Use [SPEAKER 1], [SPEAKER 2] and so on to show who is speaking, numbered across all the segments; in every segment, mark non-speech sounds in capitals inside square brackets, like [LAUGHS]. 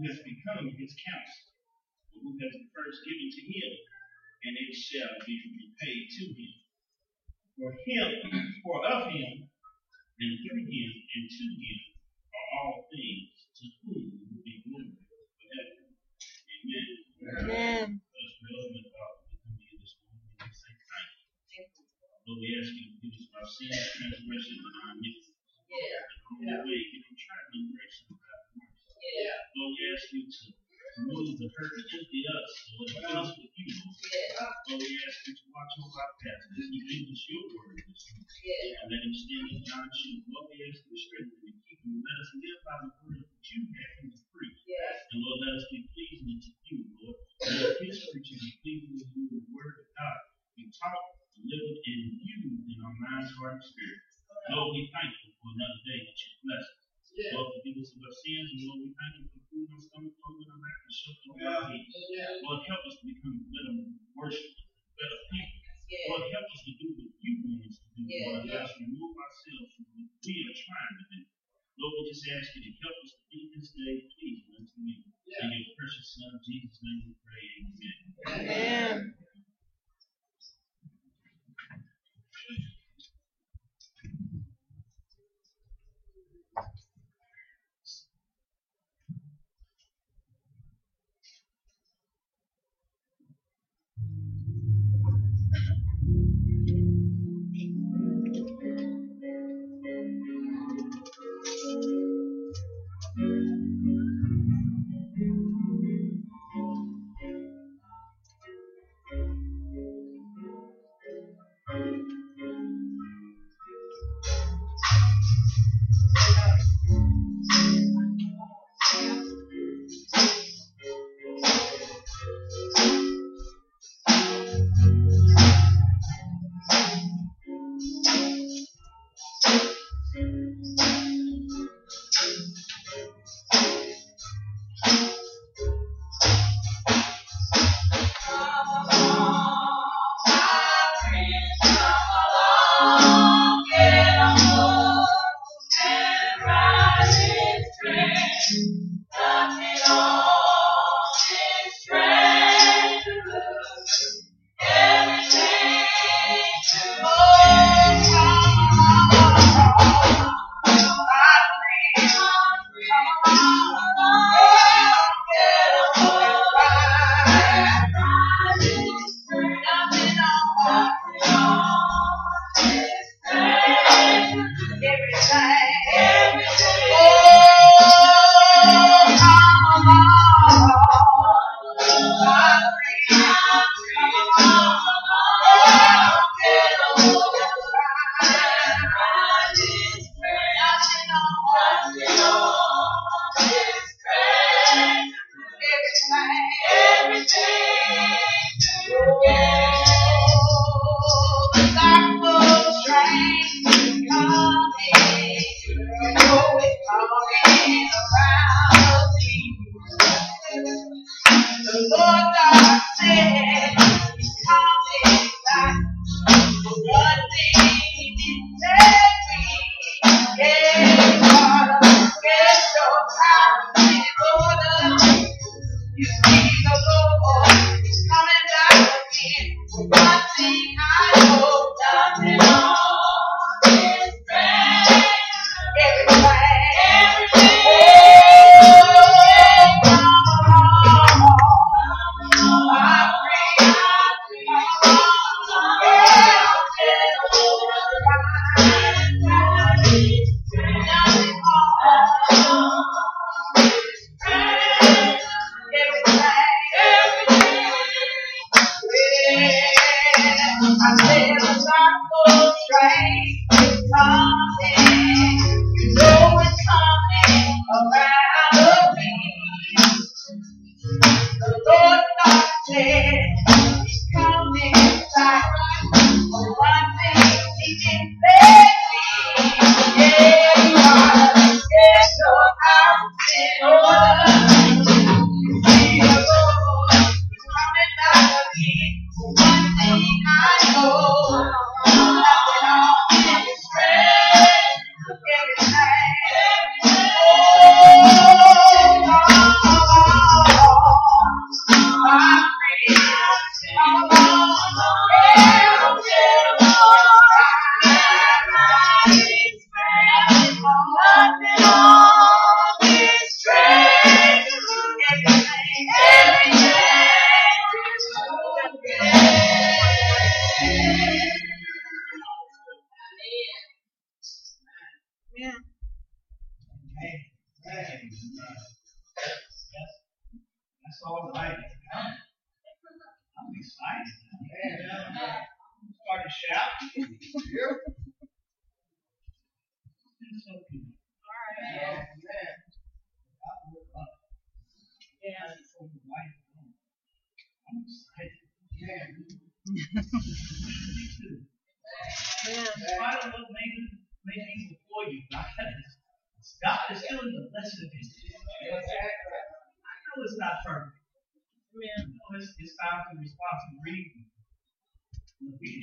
[SPEAKER 1] who has become his counselor, who has first given to him, and it shall be repaid to him.
[SPEAKER 2] For him, [CLEARS THROAT] for of him, and
[SPEAKER 1] through him, and to him are all things, to whom will be glory forever. Amen. Amen. Let's relevant Father, we come to you this morning and say thank
[SPEAKER 3] you.
[SPEAKER 1] Lord, we ask you to give us our sins, transgressions, and our iniquities. Yeah. And on the way, give us trial and grace and
[SPEAKER 3] yeah.
[SPEAKER 1] Lord, we ask you to remove the hurt and empty us, Lord, fill us with you. Lord, we ask you to watch over our pastors and give us your word. Yeah. And let him stand in God's shoes. Lord, we ask you to strengthen and keep him. Let us live by the word that you have him to preach. Yeah. And Lord, let us be pleasing to you, Lord. Let his preaching be pleasing to you, the word of God. Be taught, live in you in our minds, heart, and spirit. Lord, we thank you for another day that you've blessed us. Lord, forgive us of our sins, and Lord, we thank you for food our stomach, clothing our back, and shelter on our feet. Lord, help us to become better worshipers, better people. Lord, help us to do what you want us to do. Lord, let us remove ourselves from what we are trying to do. Lord, we just ask you to help us to be this day pleasing unto you. In your precious Son, Jesus' name we pray. Amen.
[SPEAKER 4] Amen.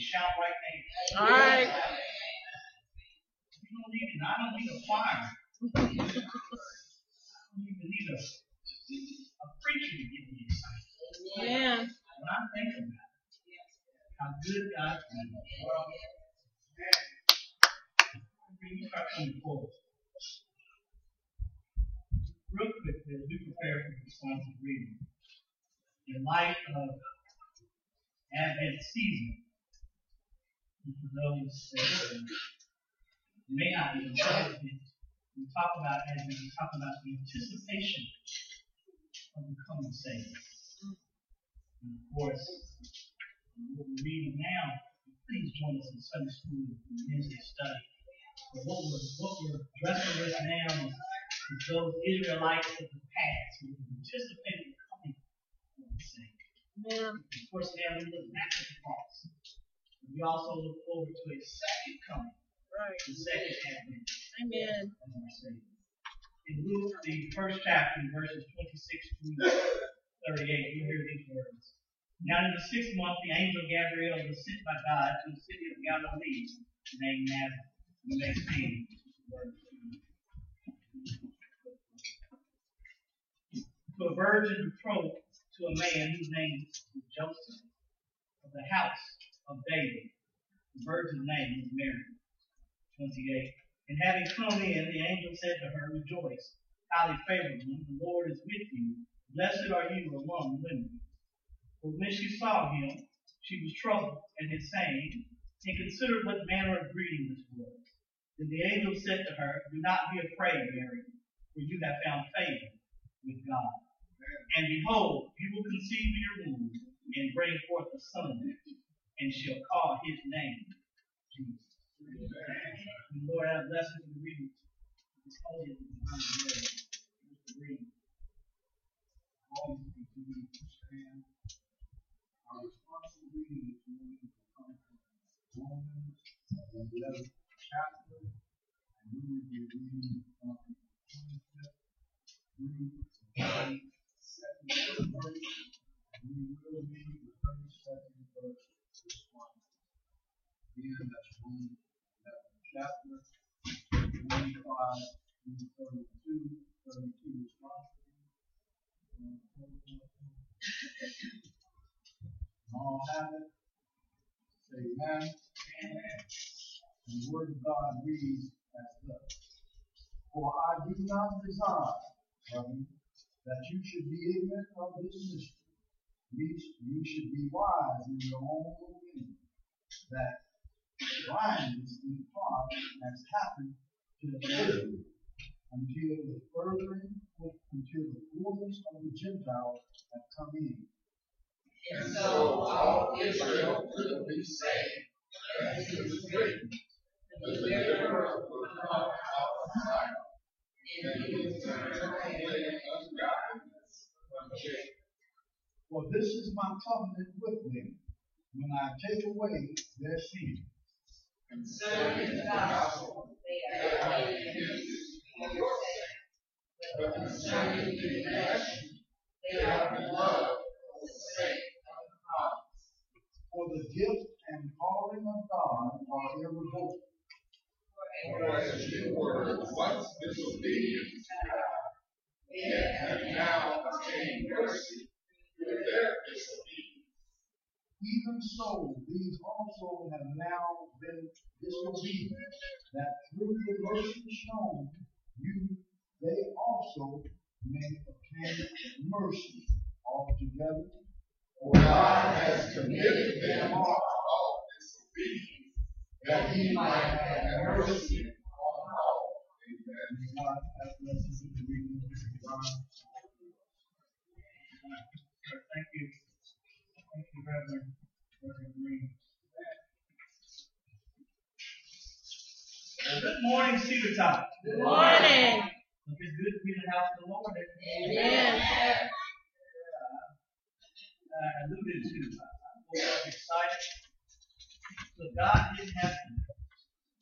[SPEAKER 2] Shout right now.
[SPEAKER 5] All right.
[SPEAKER 2] You don't need it. I don't need a choir. I don't even need a, a preacher to get me excited.
[SPEAKER 5] Yeah.
[SPEAKER 2] When I think about it, how good God's been. We start coming forward. Real quickly, as we prepare for the responsive reading, in light of Advent season, for those that may not be involved we talk about Advent, we talk about the anticipation of the coming Savior. And of course, what we're reading now, please join us in Sunday school and Wednesday study. But what we're, what we're with now is, those Israelites of the past who anticipated
[SPEAKER 5] Amen.
[SPEAKER 2] Of course, now we look back at the cross. We also look forward to a second coming.
[SPEAKER 5] Right.
[SPEAKER 2] The second advent.
[SPEAKER 5] Amen.
[SPEAKER 2] In Luke, the first chapter, verses 26 through 38, you hear these words. Now in the sixth month, the angel Gabriel was sent by God to the city of Galilee named Nazareth. The next page. To a virgin betrothed to a man whose name was Joseph of the house of David. The virgin's name is Mary. 28. And having come in, the angel said to her, Rejoice, highly favored one, the Lord is with you. Blessed are you among women. But when she saw him, she was troubled and his saying, and considered what manner of greeting this was. Then the angel said to her, Do not be afraid, Mary, for you have found favor with God. And behold, you will conceive in your womb and bring forth a son, and shall call his name Jesus. And Lord, blessed the reading. It's holy and word. Mr. Green. Always to stand. Our responsible reading this from Romans, the 11th chapter, and we will be reading from 25th through 30th second verse, we will read the 32nd verse. Again, that's Romans 11 chapter, 25 through 32, 32 is All have it. Say amen. Amen. And the word of God reads as thus. For I do not desire, brethren, that you should be ignorant of this mystery. You should be wise in your own opinion, that blindness in part has happened to the children until the furthering, until the fullness of the Gentiles have come in.
[SPEAKER 6] And so all Israel will be saved, as it is written, the deliverer will come out of Zion, and he will turn away
[SPEAKER 2] for this is my covenant with them when I take away their sin.
[SPEAKER 6] Concerning the gospel, they are excuses for your sake. But concerning the election, they are beloved for the sake of the promise.
[SPEAKER 2] For the gift and calling of God are irrevocable.
[SPEAKER 6] For as you were once disobedient to God, yet have now obtained mercy through their disobedience.
[SPEAKER 2] Even so, these also have now been disobedient, that through the mercy shown you, they also may obtain mercy altogether.
[SPEAKER 6] For God has committed them all to disobedience, that he might have mercy on all. Amen.
[SPEAKER 2] God Thank you. Thank you, Reverend, Reverend Green. Good morning, Cedar Top.
[SPEAKER 5] Good morning.
[SPEAKER 2] Look, it's good to be in the house of the Lord.
[SPEAKER 5] Amen.
[SPEAKER 2] Uh, I alluded to, I'm excited. So God didn't have to,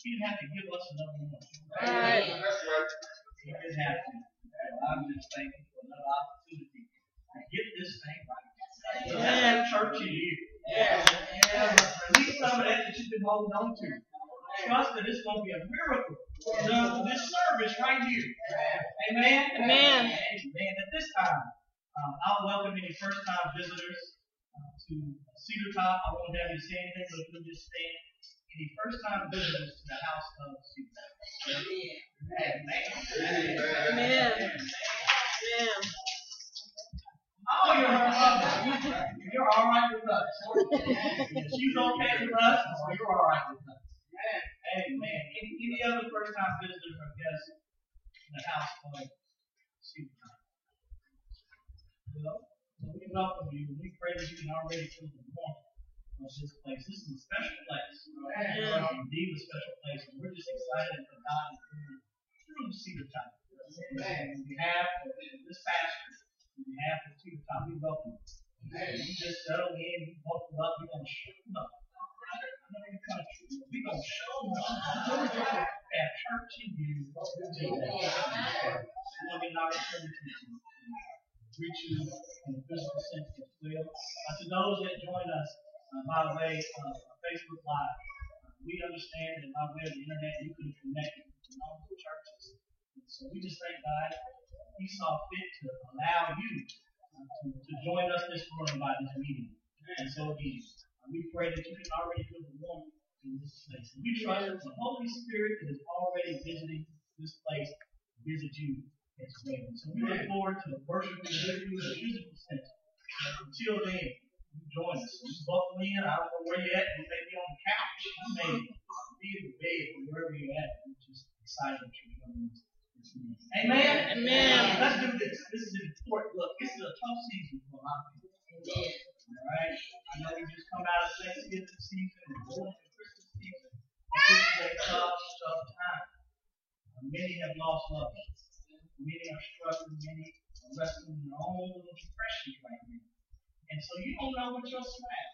[SPEAKER 2] He didn't have to give us another one.
[SPEAKER 5] Right.
[SPEAKER 2] He didn't have to. I'm just thankful for another opportunity to get this thing right.
[SPEAKER 5] Amen.
[SPEAKER 2] Church in you. Yeah. Release some of that that you've been holding on to. Trust that it's going to be a miracle. So this service right here. Amen.
[SPEAKER 5] Amen.
[SPEAKER 2] Amen. At this time, um, I'll welcome any first-time visitors uh, to Cedar Top. I won't have you say anything, but if you'll just stand. Any first-time visitors to the house of Cedar Top. Amen,
[SPEAKER 5] Amen. Amen. Amen.
[SPEAKER 2] Oh, you're, uh, you're all right with us. She's okay with us, so you're all right with us. Amen. Any, any other first-time visitors or guests in the house Top? Well, we welcome you. We pray that you can already feel the warmth of this place. This is a special place.
[SPEAKER 5] Amen.
[SPEAKER 2] Indeed, a special place. And we're just excited that God is doing through the Cedar Top. On behalf of this pastor, on behalf of Cedar Top, we welcome you. You just settle in, you walk up, we're going to show them up. We're going to show them up. At church you to get an opportunity to reach you in a physical sense as well. Uh, to those that join us uh, by the way of Facebook Live, uh, we understand that by way of the internet you can connect with multiple churches. And so we just thank God He saw fit to allow you uh, to, to join us this morning by this meeting. And so uh, we pray that you can already feel the warmth in this place. And we trust that the Holy Spirit that is already visiting this place visit you as well. So we look forward to worshiping with you in a physical sense. Until then, you join us. You buckle in. I don't know where you're at. You may be on the couch. You may be in the bed or wherever you're at. We're just excited that you're morning. Amen?
[SPEAKER 5] Amen.
[SPEAKER 2] Let's do this. This is important. Look, this is a tough season for a lot of people. All right? I know we just come out of Thanksgiving season and going into Christmas season. This is a tough, tough time. Uh, many have lost loved ones. Many are struggling. Many are wrestling in their own depression right now. And so you don't know what your smile,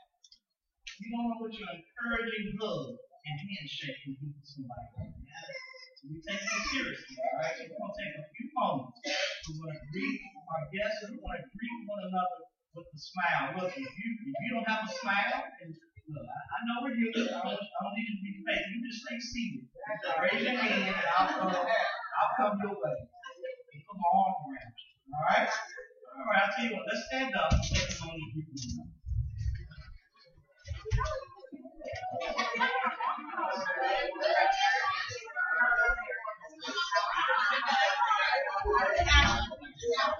[SPEAKER 2] you don't know what your encouraging hug and handshake can do to somebody right now. We take this seriously, all right? So we're going to take a few moments. We're going to greet our guests and we're going to greet one another with a smile. Look, if you, if you don't have a smile, and look, I, I know we're human. I don't, I don't need you to be fake. You just stay seated. Raise your hand and I'll come, I'll come your way. You put my arm around you, all right? All right, I'll tell you what, let's stand up and let's go greet one another. [LAUGHS] [LAUGHS] [LAUGHS]
[SPEAKER 3] Thank you.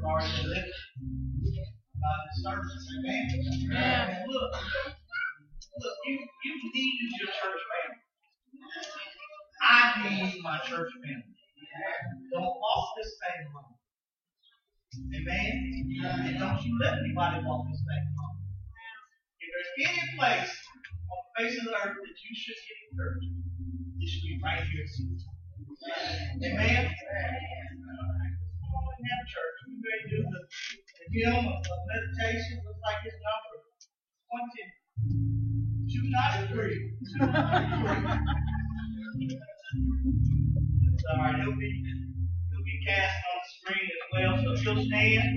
[SPEAKER 3] have already been lifted by the service. Amen.
[SPEAKER 2] Amen.
[SPEAKER 3] Look, look, you, you need your church family. I need my church family. Don't walk this thing alone. Amen? And don't you let anybody walk this thing alone. If there's any place on the face of the earth that you should get encouraged, it should be right here at City Amen? Hymn of, meditation. Looks like it's number 20. 293. It's all right. It'll be, it'll be cast on the screen as well. So you'll stand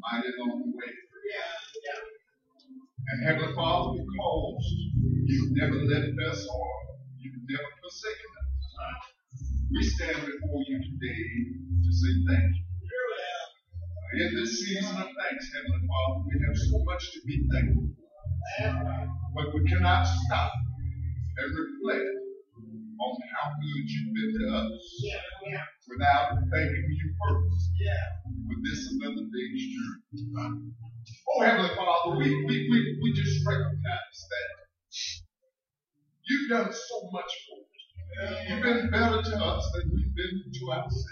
[SPEAKER 4] mighty long way. And
[SPEAKER 6] Heavenly Father, because you've never left us or you've never forsaken us, uh-huh. we stand before you today to say thank you. In this season of thanks, Heavenly Father, we have so much to be thankful for. But we cannot stop and reflect on how good you've been to us. Without thanking you first for this another day's journey. Oh, Heavenly Father, we, we, we, we just recognize that you've done so much for us. You've been better to us than we've been to ourselves.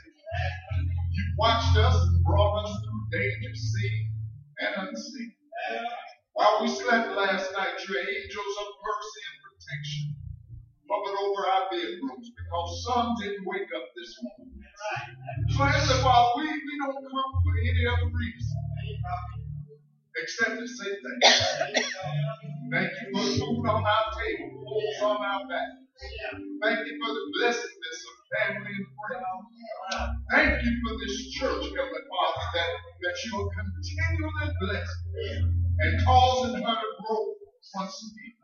[SPEAKER 6] You've watched us and brought us through danger seen and unseen. While we slept last night, your angels of mercy and protection hovered over our bedrooms because some didn't wake up this morning. So, Heavenly Father, we, we don't come for any other reason except to say thank you. Thank you for food on our table, clothes on our back. Thank you for the blessedness of family and friends. Thank you for this church, Heavenly Father, that, that you're continually blessing and causing her to grow once again.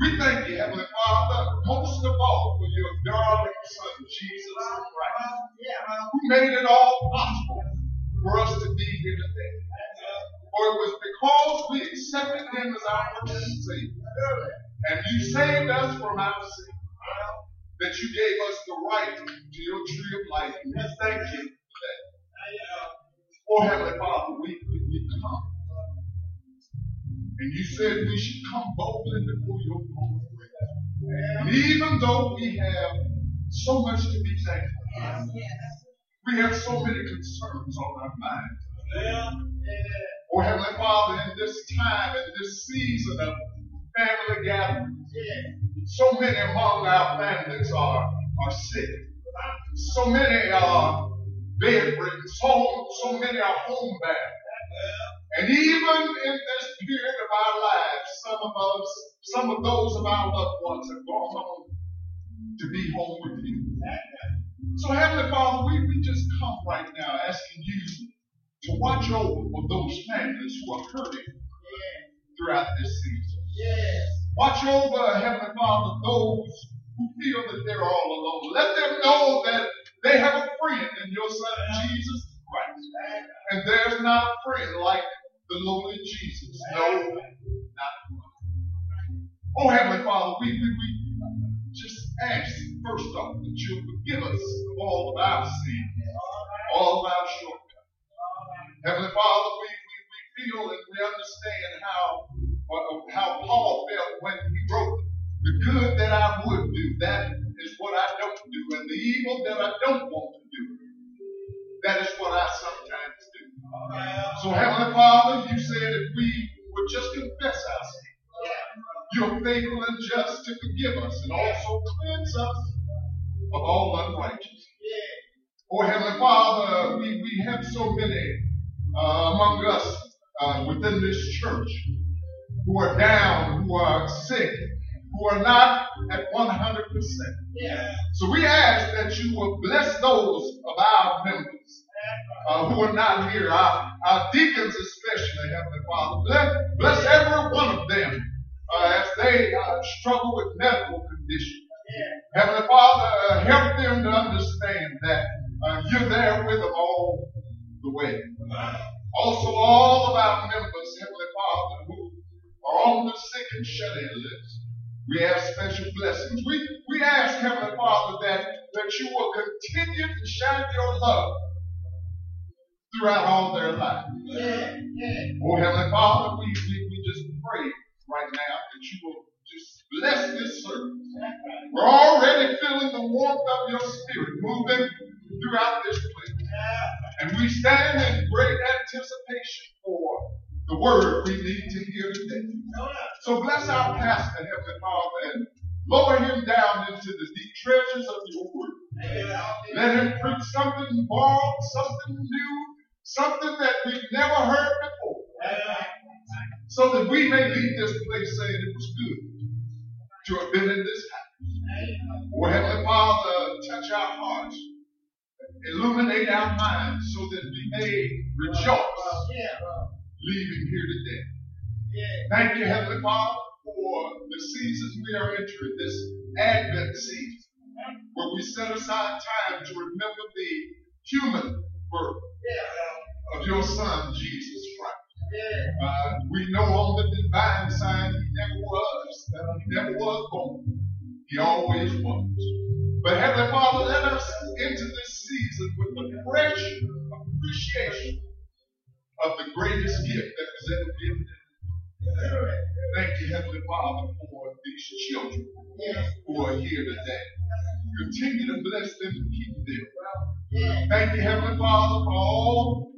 [SPEAKER 6] We thank you, Heavenly Father, most of all for your darling Son, Jesus Christ, who made it all possible for us to be here today. For it was because we accepted him as our Lord Savior, and you saved us from our sin, that you gave us the right to your tree of life. And we thank you for that. Oh, Heavenly Father, we, we, we come. And you said we should come boldly before your throne of grace. And even though we have so much to be thankful for, we have so many concerns on our minds. Oh, Heavenly Father, in this time, in this season of family gatherings, so many among our families are, are sick. So many are bedridden. So, so many are homebound. And even in this period of our lives, some of us, some of those of our loved ones have gone on home with you. So, Heavenly Father, we, we just come right now asking you to watch over those families who are hurting throughout this season. Watch over, Heavenly Father, those who feel that they're all alone. Let them know that they have a friend in your Son, Jesus Christ. And there's not a friend like the lonely Jesus. No, not one. Oh, Heavenly Father, we, we, we just ask, first off, that you forgive us of all of our sins, all of our shortcomings. Heavenly Father, we, we, we feel and we understand how, uh, how Paul felt when he wrote, The good that I would do, that is what I don't do, and the evil that I don't want to do, that is what I sometimes do. So, Heavenly Father, you said if we would just confess our sins, you're faithful and just to forgive us and also cleanse us of all unrighteousness. Oh, Heavenly Father, we, we have so many uh, among us uh, within this church who are down, who are sick, are not at 100%. So we ask that you will bless those of our members uh, who are not here, our, our deacons especially, Heavenly Father. Bless, bless every one of them uh, as they uh, struggle with medical conditions. Heavenly Father, uh, help them to understand that uh, you're there with them all the way. Also, all of our members, blessings. We, we ask, Heavenly Father, that, that you will continue to shine your love throughout all their lives. Oh, Heavenly Father, we, we, we just pray right now that you will just bless this service. We're already feeling the warmth of your spirit moving throughout this place. And we stand in great anticipation for the word we need to hear today. So bless our pastor, Heavenly Father, and lower him down into the deep treasures of your word. Let him preach something borrowed, something new, something that we've never heard before. So that we may leave this place saying it was good to have been in this house. Oh, Heavenly Father, touch our hearts, illuminate our minds so that we may rejoice leaving here today. Thank you, Heavenly Father, for the season we are entering, this Advent season, where we set aside time to remember the human birth of your Son, Jesus Christ. Uh, we know on the divine side he never was, he never was born. He always was. But Heavenly Father, let us enter this season with a fresh appreciation of the greatest gift that was ever given. Thank you, Heavenly Father, for these children who are here today. Continue to bless them and keep them. Thank you, Heavenly Father, for all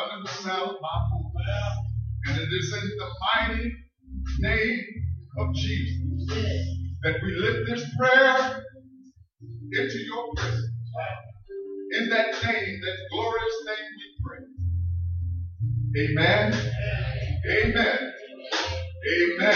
[SPEAKER 6] under the sound of my voice. And it is in the mighty name of Jesus that we lift this prayer into your presence. In that name, that glorious name we pray. Amen. Amen. Amen.
[SPEAKER 4] Be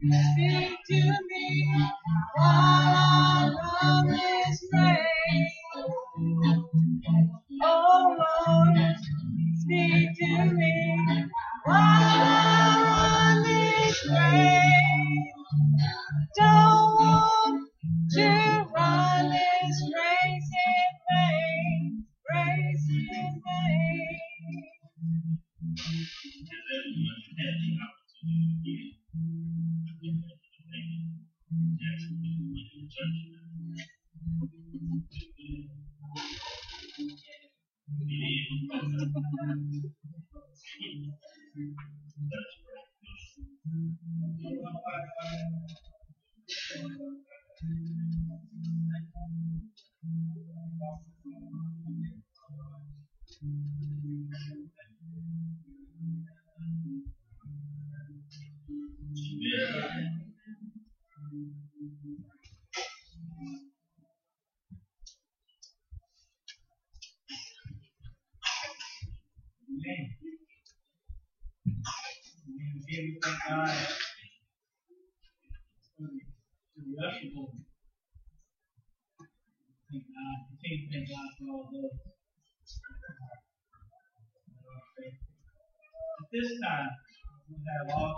[SPEAKER 4] Speak to me.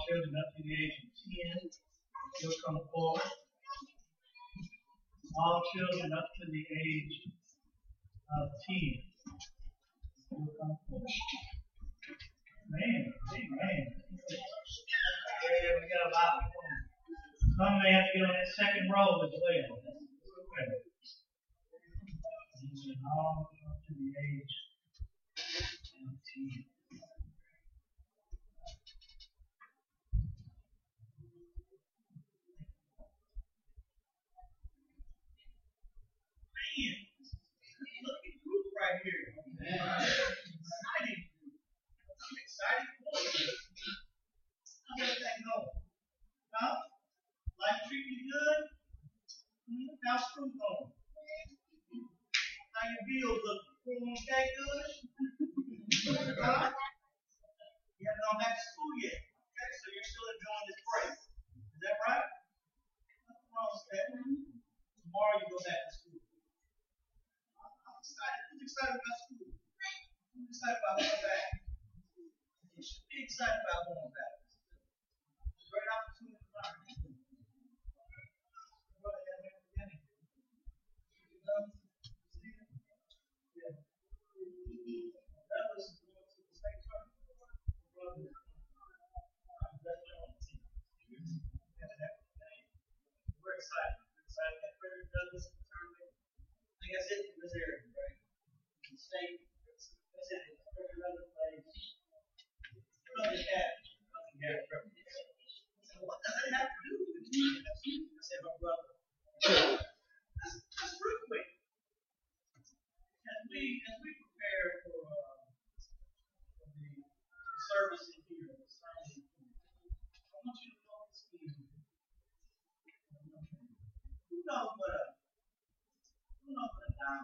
[SPEAKER 2] showed him up to the age of 10, he'll come forward. All children up to the age of 10 will come forward. Man, big man. Yeah, we got a Bible. Some may have to get on that second row as well. [LAUGHS]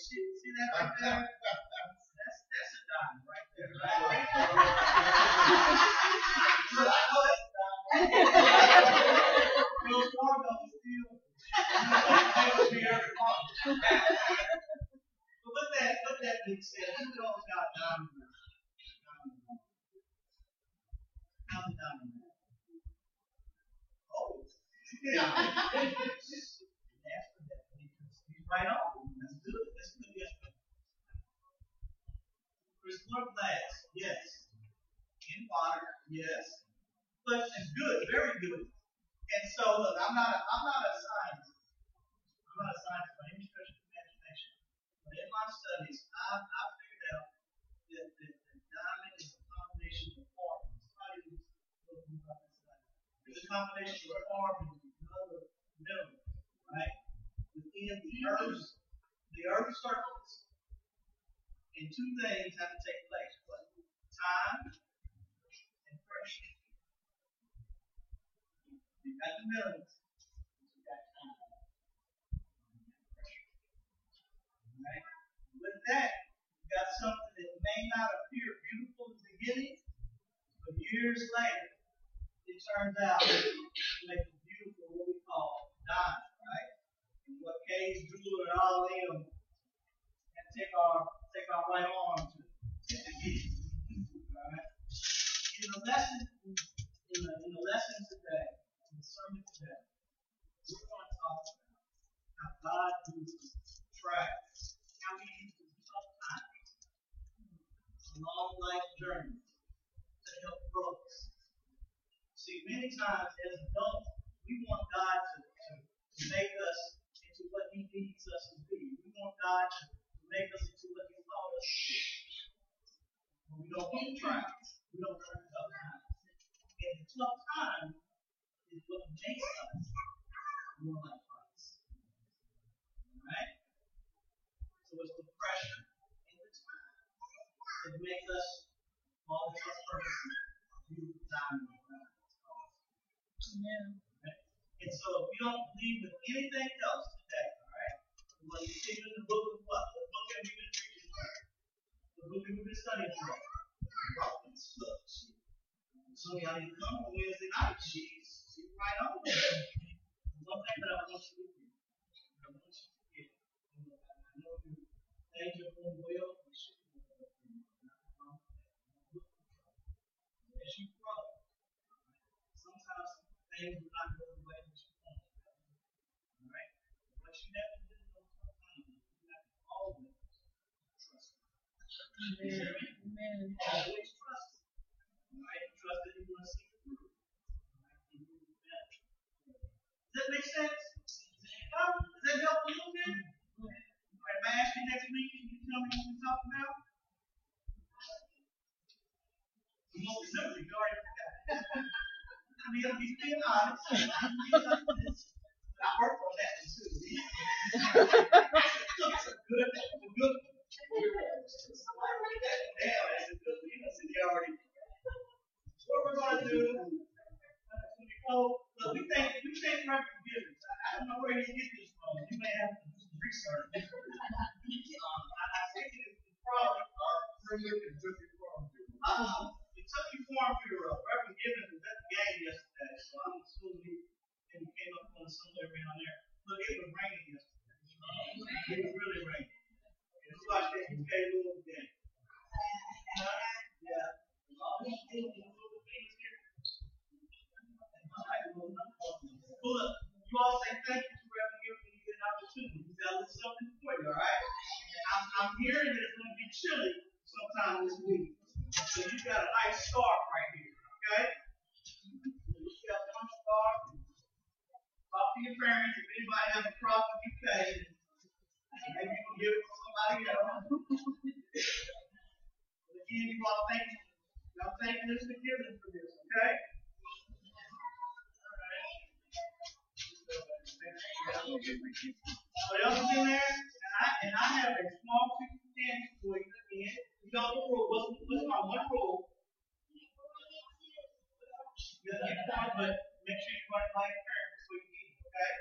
[SPEAKER 2] See, that right there? That's that's a diamond right there, right? So I know that's a diamond. Those Fargo still. They would be every month. But with that, with that being said, who knows got diamond? Diamond. How's the diamond? Oh. Yeah. [LAUGHS] week, can you already forgot. I mean, I'm just being honest. I worked on that one. Look, it's a good, a good. Damn, that's a good. You know, already. What we're gonna do? Oh, look, we think we think right forgiveness. I, I don't know where you get this from. You may have to research. I, think probably
[SPEAKER 6] Our bureau.
[SPEAKER 2] Bureau. Was game yesterday, so I'm assuming came up on somewhere around there. Look, it was raining yesterday. It was really raining. Yeah. Look, you all say thank you to Reverend an opportunity. Got a little something for you, all right? I'm, I'm hearing that it's going to be chilly sometime this week. So you got a nice scarf right here, okay? You got one scarf. Talk to your parents. If anybody has a problem, you pay. Maybe you can give it to somebody else. again, you all thank you. Y'all thank Mr. Gibbons for this, okay? What else is in there? And I and I have a small candy for you again. You know the rule. What's, what's my one rule? You get but make sure you run it by your parents before you eat, okay?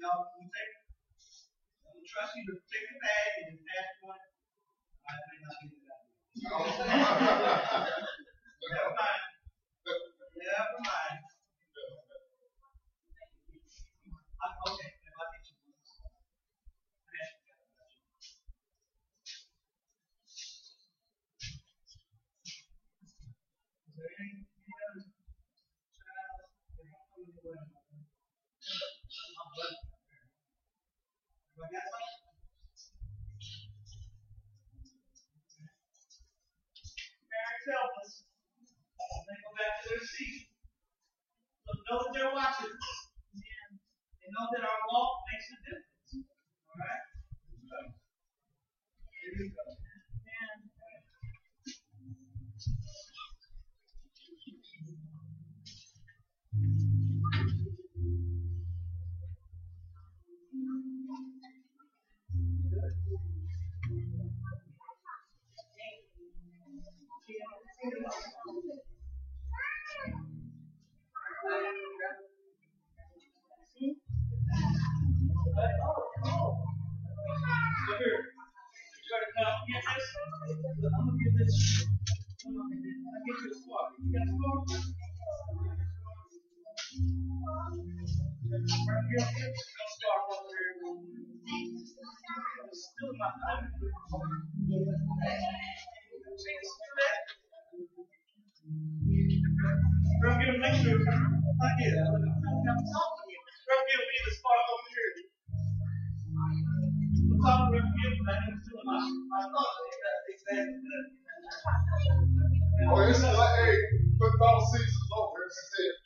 [SPEAKER 2] Y'all, you take. I trust you to take the bag and just pass one. I [LAUGHS] may not get it out. Never mind. Never mind. I, okay, then I'll get you one. Pass it down. Is there any, any other child that has come to the I'm done. Everybody got something? Parents help us. They go back to their seat. So know that they're watching us. And know that our walk makes a difference. Alright? Here we go. Here, you time. Take a sip of that. Girl, get a picture. I. I'm talking to you. Me the scarf over here. You. I am still in my my thoughts. Exactly.
[SPEAKER 6] Oh, it's like, hey, football season's over. It's it.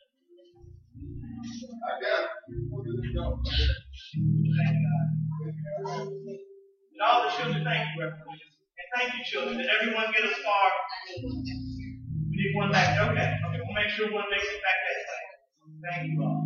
[SPEAKER 6] I got it. Where did it go?
[SPEAKER 2] Thank God. And all the children, thank you, Reverend And thank you, children. Did everyone get a scarf? We need one back. Okay. Okay. We'll make sure one makes it back that way. Thank you all.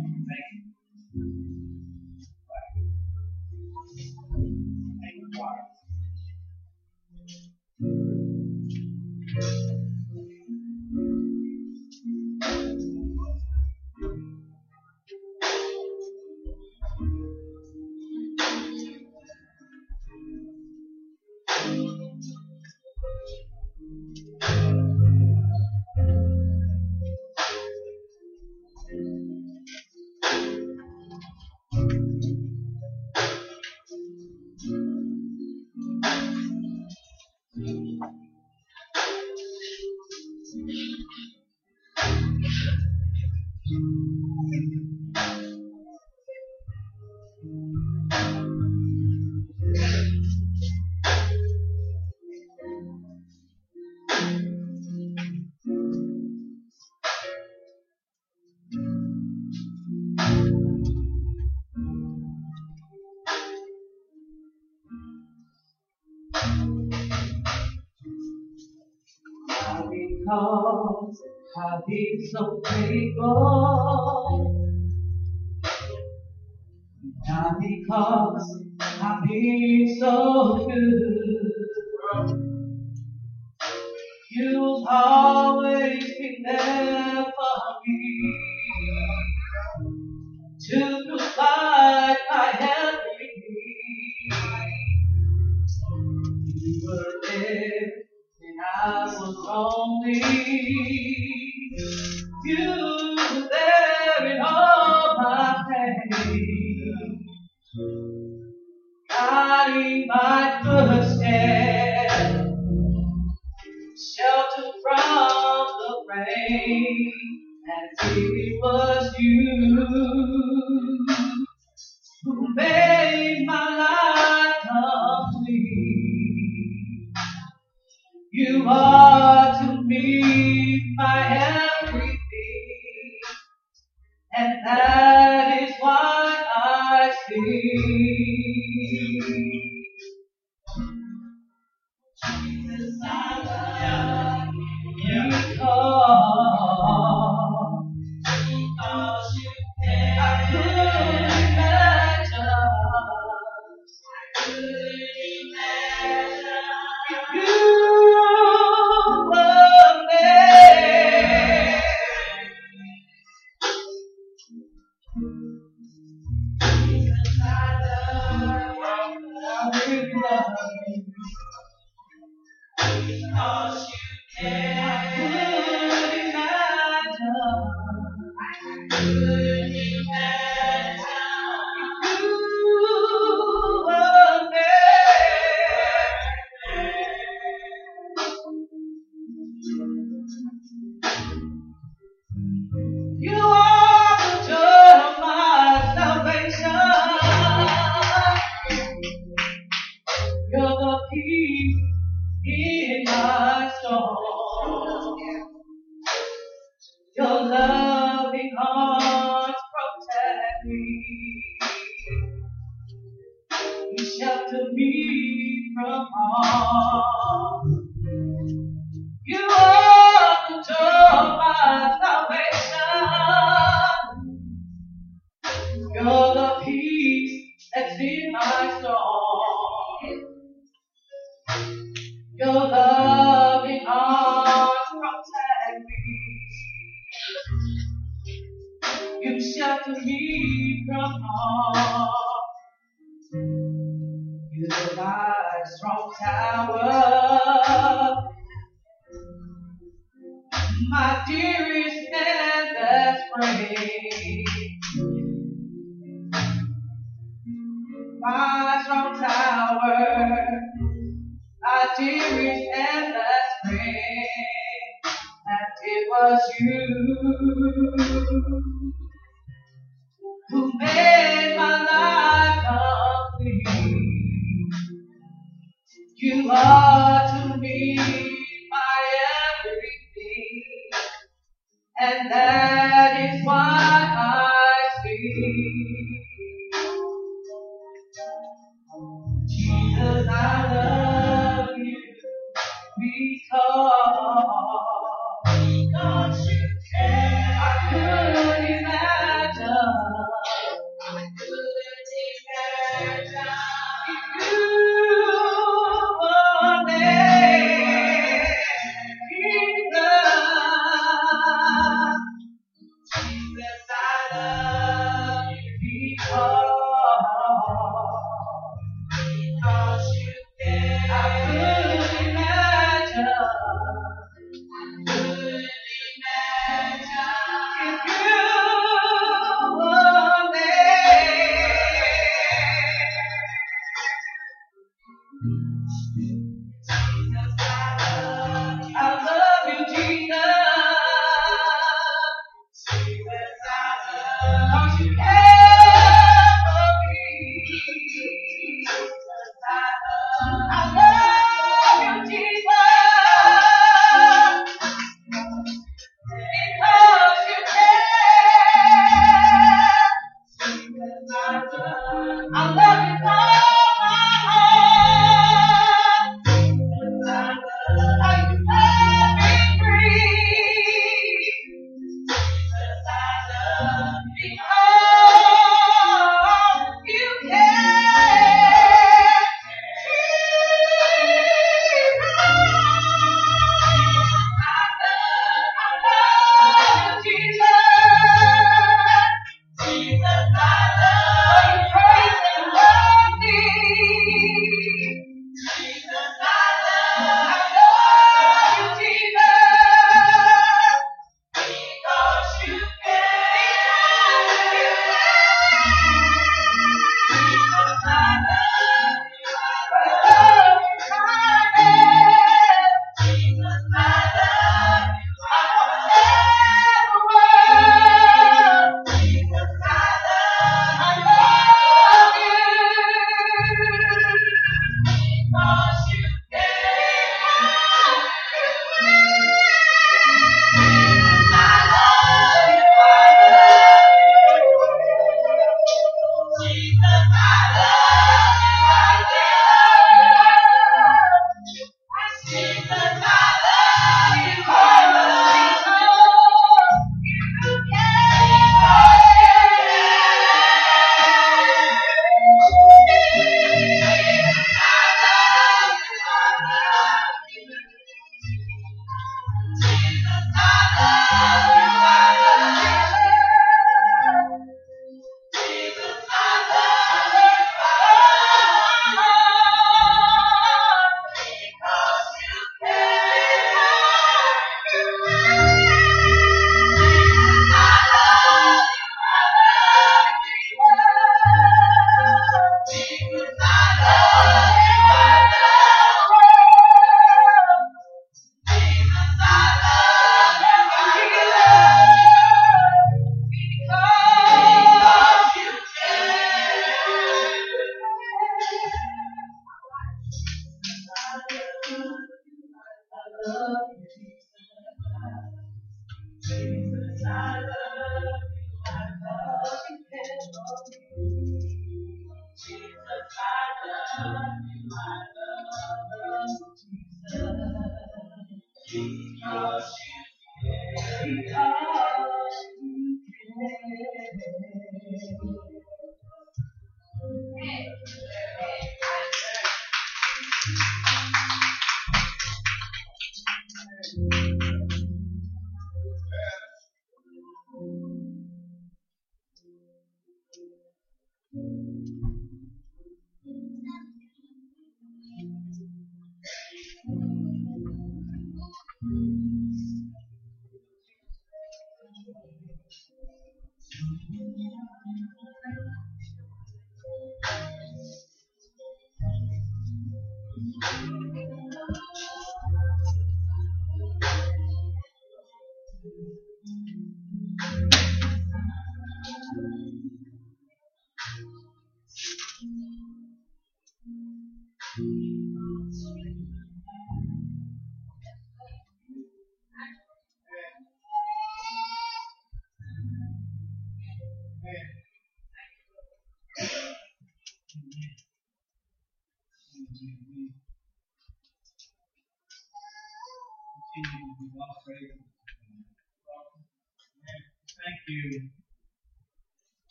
[SPEAKER 4] been so faithful. Not because I've been so good. You've always been there.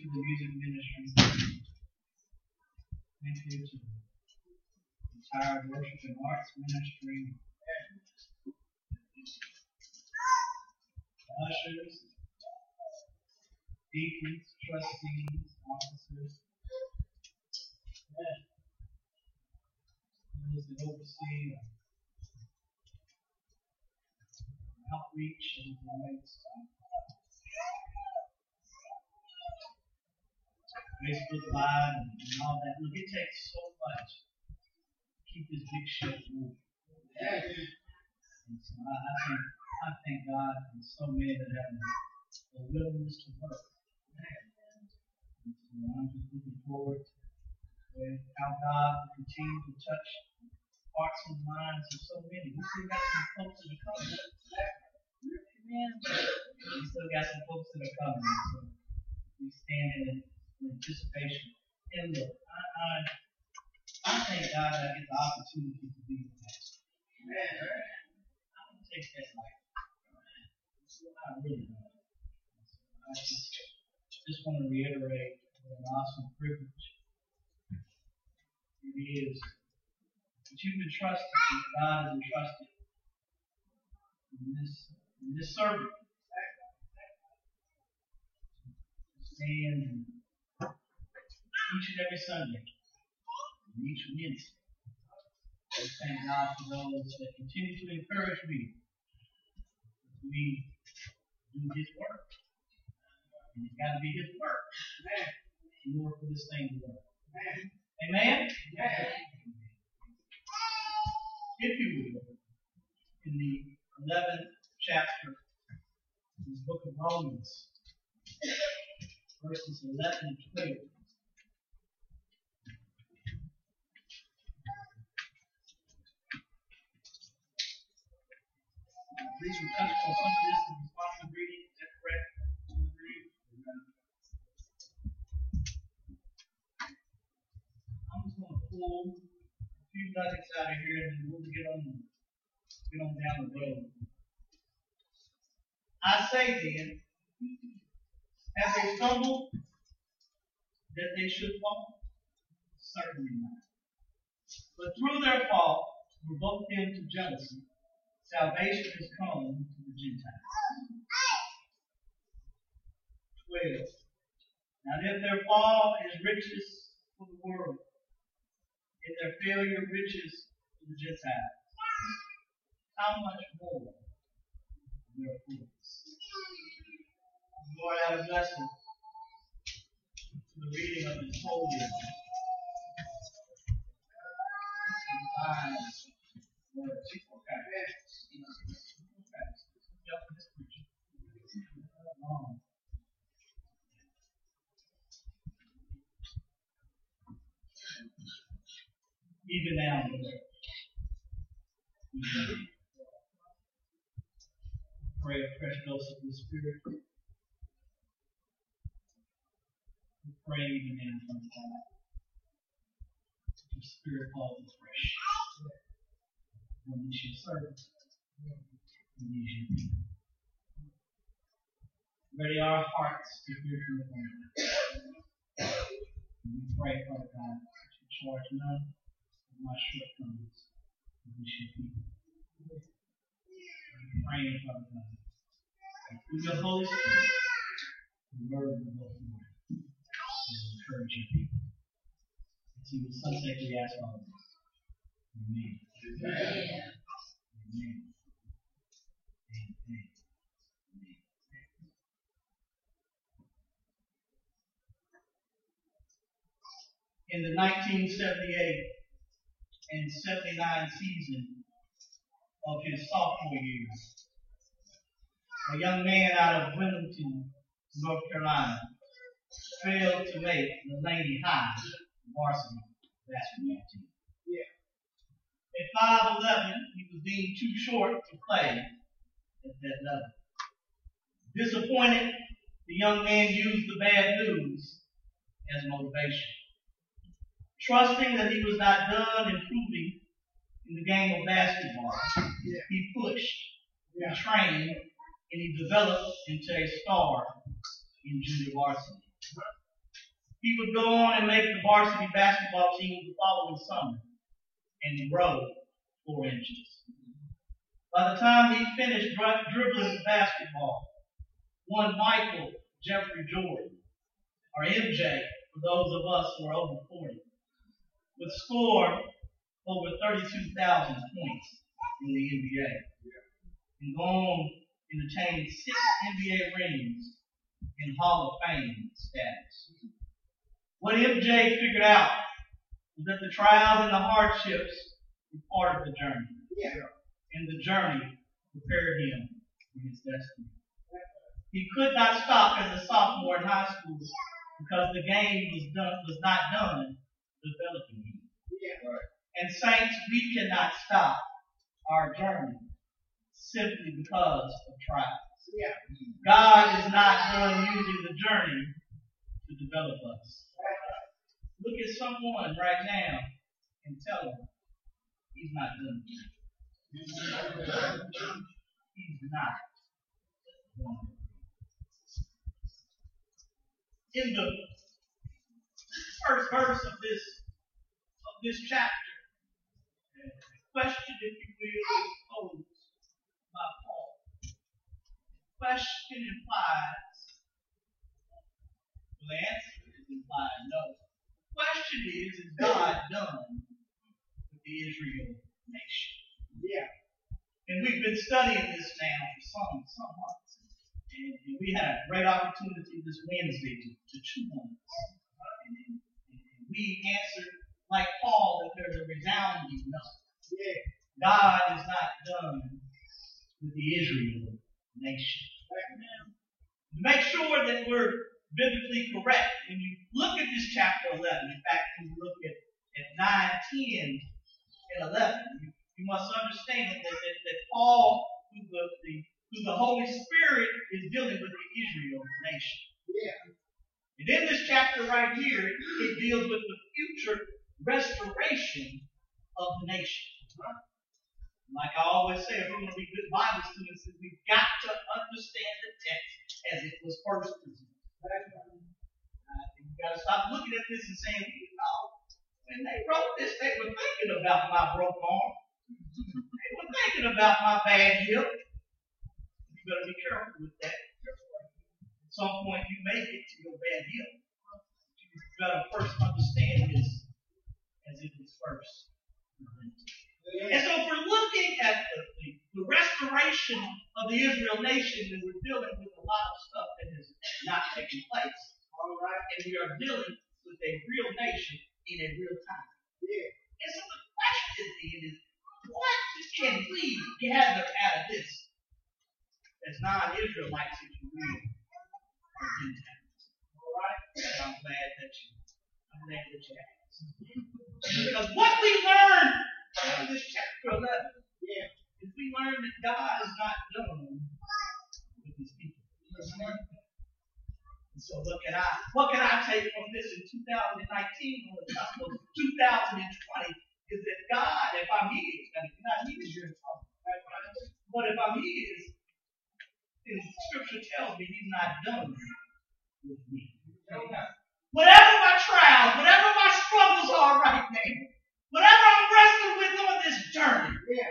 [SPEAKER 4] To the
[SPEAKER 2] music ministry. Thank you to the entire worship and arts ministry. Ushers, deacons, trustees, officers. Those that oversee outreach and rights. Facebook Live and all that. Look, it takes so much to keep this big ship moving. And so I, I thank I thank God for so many that have the willingness to work. And so I'm just looking forward to how God will continue to touch hearts and minds of so many. We still got some folks that are coming.
[SPEAKER 4] Amen.
[SPEAKER 2] We still got some folks that are coming. So we stand in anticipation. And look, I, I, I thank God that I get the opportunity to be the pastor. I don't take that lightly. I really don't. I just, just want to reiterate what an awesome privilege it is that you've been trusted, that God has entrusted in this, in this service. Stand and each and every Sunday, and each Wednesday. I thank God for those that continue to encourage me we do His work. And it's got to be His work. In order for this thing to work. Amen? If you will, in the 11th chapter of the book of Romans, verses 11 and 12. I'm just going to pull a few nuggets out of here and then we'll get on get on down the road. I say then, have they stumbled that they should fall? Certainly not. But through their fault, provoke them to jealousy. Salvation has come to the Gentiles. 12. Now, if their fall is riches for the world, if their failure riches to the Gentiles, how much more their fruits? Lord, have a blessing to the reading of His holy divine word. Okay. Even now. Pray a fresh dose of the Spirit. We pray even now, Father God. Your Spirit falls afresh. When we shall serve. With these young people. Ready our hearts to hear from the Lord. We pray, Father God, that you charge none of my shortcomings with these young people. I'm praying, Father God, that through your Holy Spirit, the word will go forth and encourage your people. It's in the sunset we ask all of this. Amen.
[SPEAKER 3] Amen.
[SPEAKER 2] Amen. In the 1978 and 79 season of his sophomore year, a young man out of Wilmington, North Carolina, failed to make the Laney High varsity basketball team. Yeah. At 5'11, he was deemed too short to play at that level. Disappointed, the young man used the bad news as motivation. Trusting that he was not done improving in the game of basketball, he pushed, he trained, and he developed into a star in junior varsity. He would go on and make the varsity basketball team the following summer and grow four inches. By the time he finished dribbling the basketball, one Michael Jeffrey Jordan, or MJ for those of us who are over 40, would score over 32,000 points in the NBA and go on and attain six NBA rings and Hall of Fame status. What MJ figured out was that the trials and the hardships were part of the journey. And the journey prepared him for his destiny. He could not stop as a sophomore in high school because the game was done was not done developing him. And saints, we cannot stop our journey simply because of trials. God is not done using the journey to develop us. Look at someone right now and tell them he's not done. In the first verse of this of this chapter, a question, if you will, is posed by Paul. Question implies, well, the answer is implied no. Question is, is God done with the Israel nation? And we've been studying this now for some, some months. And, and we had a great opportunity this Wednesday to, to chew on this. Uh, and, and, and we answered, like Paul, that there's a resounding no. God is not done with the Israel nation. To make sure that we're biblically correct, when you look at this chapter 11, in fact, when you look at, at 9, 10, and 11, you, you must understand that, that, that Paul, through the, the, through the Holy Spirit, is dealing with the Israel nation. Yeah. And in this chapter right here, it deals with the future restoration of the nation. Like I always say, if we're going to be good Bible students, we've got to understand the text as it was first presented. You've got to stop looking at this and saying, you know, when they wrote this, they were thinking about my broke arm. Were thinking about my bad hip. You better be careful with that. At some point, you may get to your bad hip. You've got to first understand this as it was first. And so if we're looking at the, the, the restoration of the Israel nation, then we're dealing with a lot of stuff that has not taken place. All right? And we are dealing with a real nation in a real time. Yeah. And so the question then is, what can we gather out of this as non-Israelites, if you will, or Gentiles? All right? I'm glad that you, I'm glad that you asked. Because what we learn in this chapter 11 is we learn that God is not done with his people. And so what can I what can I take from this in 2019 or the gospel of 2020 is that God, if I'm here, and if you're not here, you're. But But if I'm his, then scripture tells me he's not done with me. Whatever my trials, whatever my struggles are right now, whatever I'm wrestling with on this journey, yeah,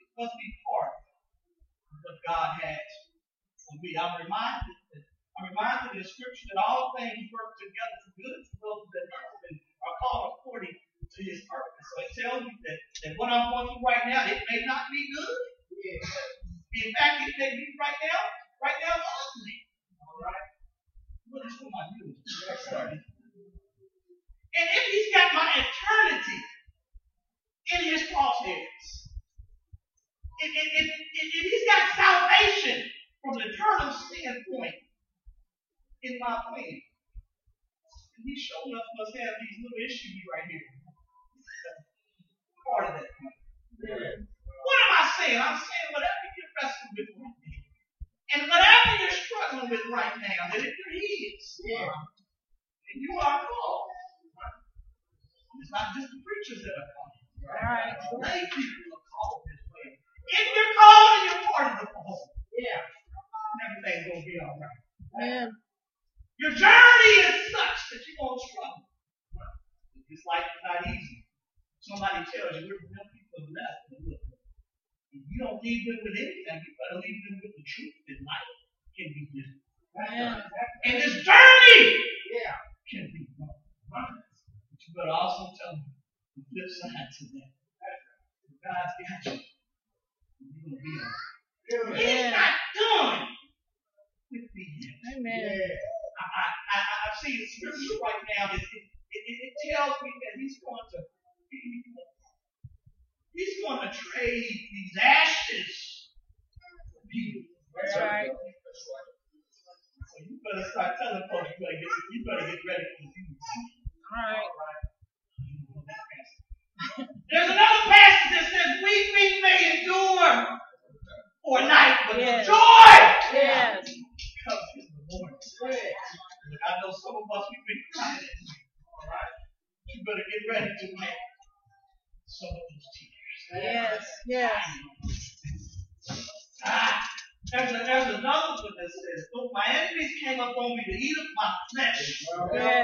[SPEAKER 2] it must be part of what God has for me. I'm reminded that I'm reminded in the scripture that all things work together for good to those that love and are called according to his purpose. So it tells me that, that what I'm going through right now, it may not be good. In fact, it may be right now, right now ugly. All right. What is for my news? And if he's got my eternity in his crosshairs, if, if, if, if he's got salvation from an eternal standpoint in my plan, and he sure enough must have these little issues right here. Part of that plan. What am I saying? I'm saying whatever you're wrestling with right now, and whatever you're struggling with right now, that if you're His, and you are called. It's not just the preachers that are called.
[SPEAKER 4] All right.
[SPEAKER 2] Lay people are called this way. If you're called and you're part of the fold, yeah, everything's gonna be all right.
[SPEAKER 4] Amen.
[SPEAKER 2] Your journey is such that you're gonna struggle. It's like not easy. Somebody tells you, we're enough people have left. But look, if you don't leave them with anything, you better leave them with the truth that life can be different.
[SPEAKER 4] Amen.
[SPEAKER 2] And this journey yeah. can be wrong. But you better also tell them the flip side to that. God's got you. You're gonna be all right. He's not done with me yet.
[SPEAKER 4] Amen.
[SPEAKER 2] I, I, I, I see the scripture right now. It, it, it, it tells me that he's going to he's going to trade these ashes for beauty.
[SPEAKER 4] That's right.
[SPEAKER 2] So you better start telling folks you better get you better get ready for the beauty.
[SPEAKER 4] All right.
[SPEAKER 2] There's another passage that says weeping may endure for a night, but
[SPEAKER 4] Yes.
[SPEAKER 2] the joy
[SPEAKER 4] Yes.
[SPEAKER 2] comes in the morning. Look, I know some of us we've been crying. All right, you better get ready to wipe some of those tears.
[SPEAKER 4] Yes. Yes.
[SPEAKER 2] Ah, there's, a, there's another one that says, Though my enemies came upon me to eat of my flesh,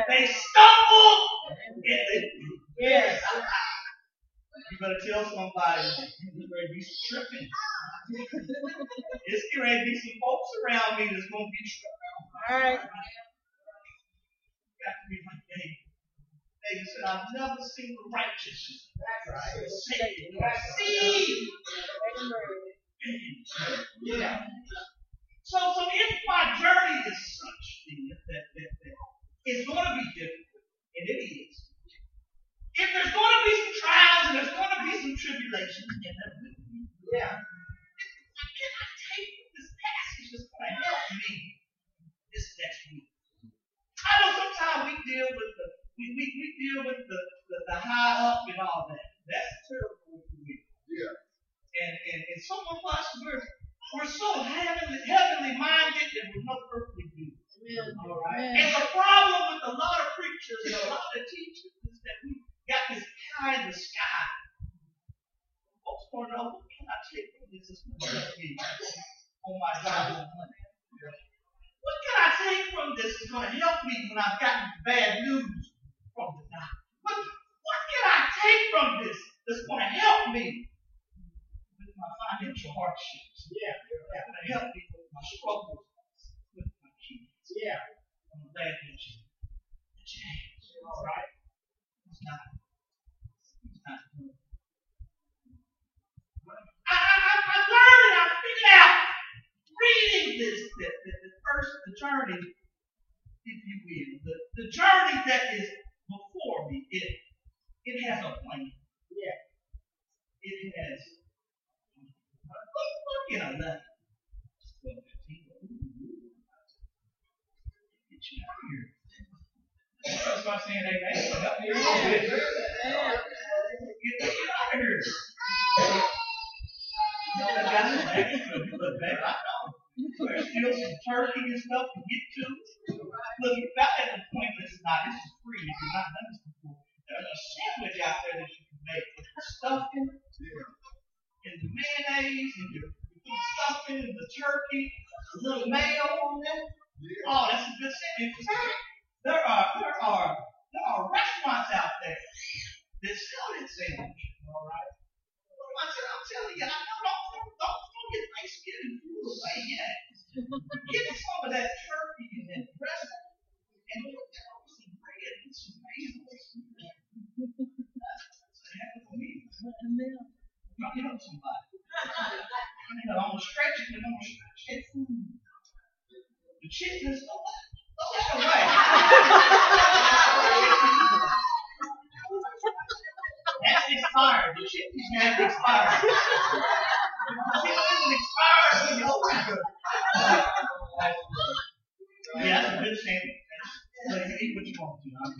[SPEAKER 2] like, what you want to? I'm.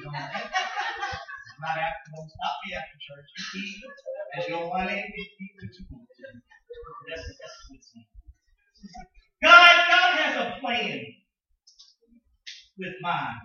[SPEAKER 2] Not don't stop after church. Eat. Money. Eat what you want to. That's. God, God has a plan with mine.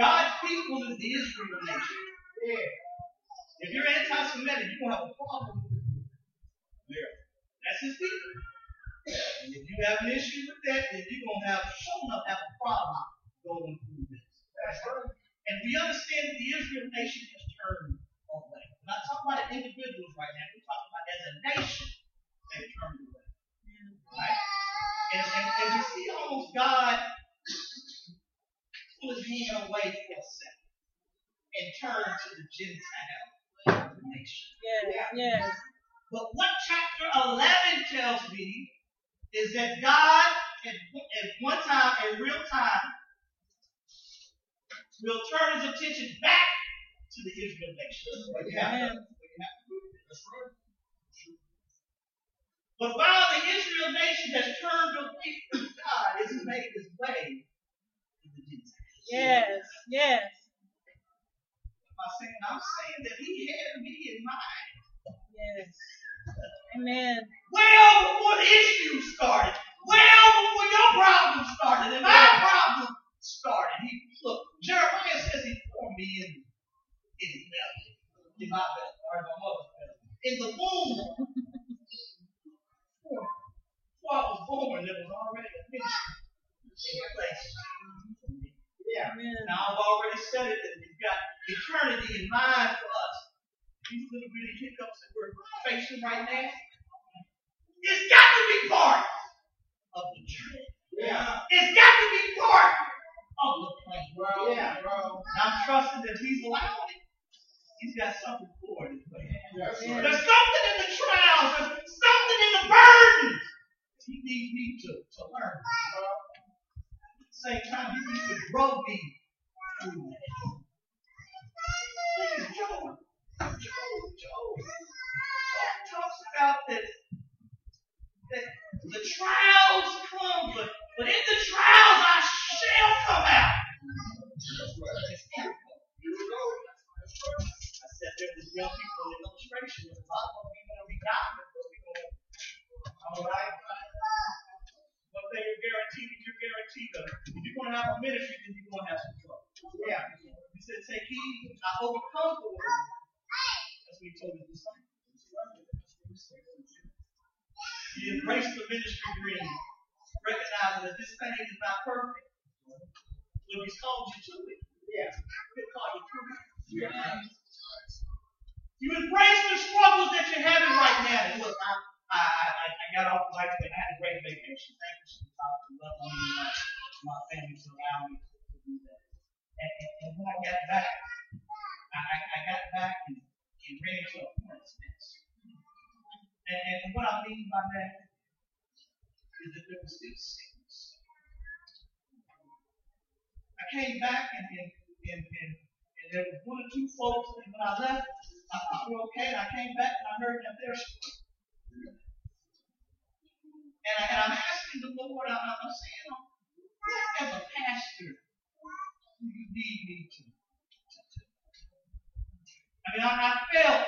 [SPEAKER 2] God's people is the Israel nation.
[SPEAKER 7] Yeah.
[SPEAKER 2] If you're anti-Semitic, you gonna have a problem with.
[SPEAKER 7] Yeah.
[SPEAKER 2] That's his people. And if you have an issue with that, then you're going to have, sure enough, have a problem going through this.
[SPEAKER 7] That's right.
[SPEAKER 2] And we understand that the Israel nation has turned away. We're not talking about individuals right now. We're talking about as a nation, they've turned away. Right? And, and, and we see almost God who was being away for sin and turn to the Gentile nation.
[SPEAKER 4] Yes, yes.
[SPEAKER 2] But what chapter 11 tells me is that God, at, at one time, in real time, will turn his attention back to the Israel nation.
[SPEAKER 4] Amen.
[SPEAKER 7] But
[SPEAKER 2] while the Israel nation has turned away from God, it's made His way
[SPEAKER 4] Yes. Yes.
[SPEAKER 2] Am I saying? I'm saying that he had me in mind.
[SPEAKER 4] Yes. Amen.
[SPEAKER 2] Well before the issue started. Well before your problem started and my problem started. He look, Jeremiah says he formed me in, in his belly. In my belly, or in my mother's belly. In the womb. Before I was born, there was already a ministry in place. Yeah.
[SPEAKER 4] Amen.
[SPEAKER 2] Now I've already said it that he's got eternity in mind for us. These little bitty hiccups that we're facing right now, it's got to be part of the journey.
[SPEAKER 7] Yeah.
[SPEAKER 2] It's got to be part of the plan.
[SPEAKER 7] Bro, yeah, bro.
[SPEAKER 2] I'm trusting that he's allowed it. He's got something for it.
[SPEAKER 7] Right.
[SPEAKER 2] There's something in the trials. There's something in the burdens. He needs me to, to learn. At same time, he needs to grow me Job. Job talks about that, that the trials come, but, but in the trials I shall come out.
[SPEAKER 7] Here we go.
[SPEAKER 2] I said there was young people in illustration. We gonna all right. One they you're guaranteed is you're guaranteed that if you're gonna have a ministry, then you're gonna have some trouble. Yeah. He said, take heed, I overcome the world. That's what he told his disciples. He embraced the ministry dream, recognizing that this thing is not perfect. But he's called you to it. Yeah. He'll call you through it. Yeah. You embrace the struggles that you're having right now. I, I, got off bike and I had a great vacation. Thank you for loving me and my family to allow me to do that. And, and, and when I got back, I, I, got back and, and ran into a nest. And, and what I mean by that is that there was still sickness. I came back and, and, and, and, and there was one or two folks, and when I left, I thought we were okay, and I came back and I heard that they're sick. And, I, and I'm asking the Lord, I'm, I'm saying, what as a pastor do you need me to? I mean, I, I felt,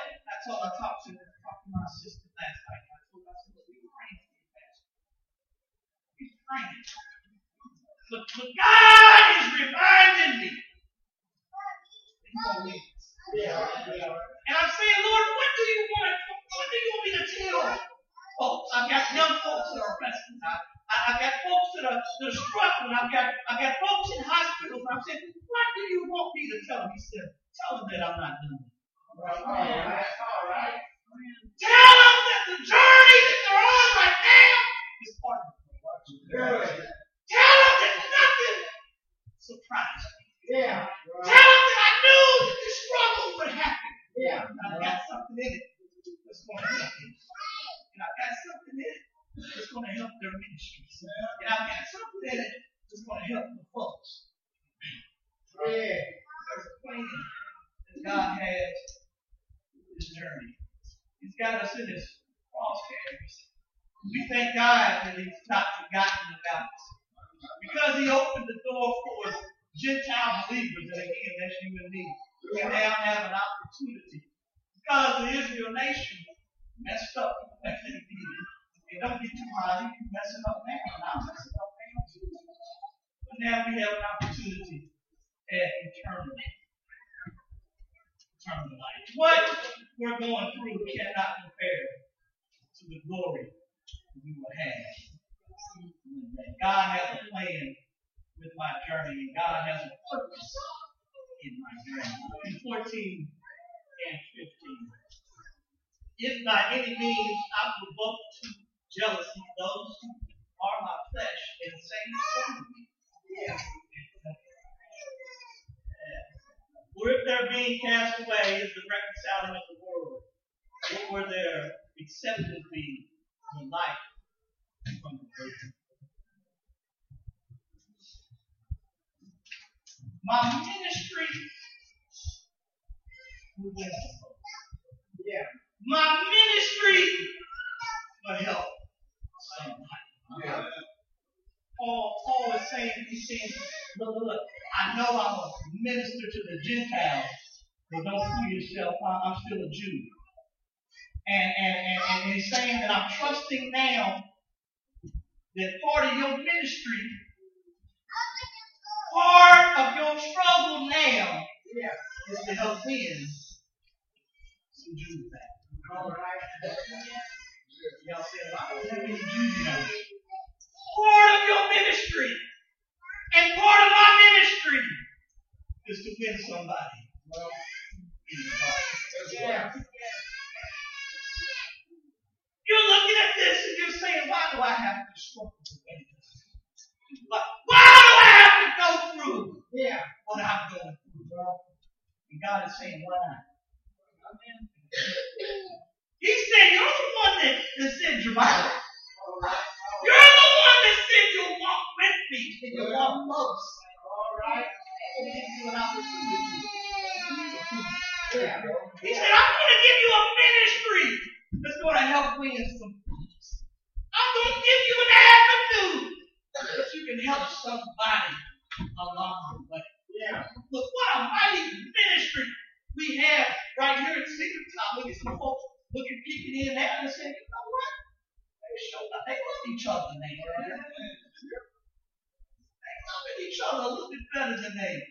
[SPEAKER 2] help somebody along the way.
[SPEAKER 7] Yeah.
[SPEAKER 2] Look what a mighty ministry we have right here at Secret Top. Look at some folks looking, peeking in at and saying, you know what? They showed up. They love each other. They, they each other a little bit better than they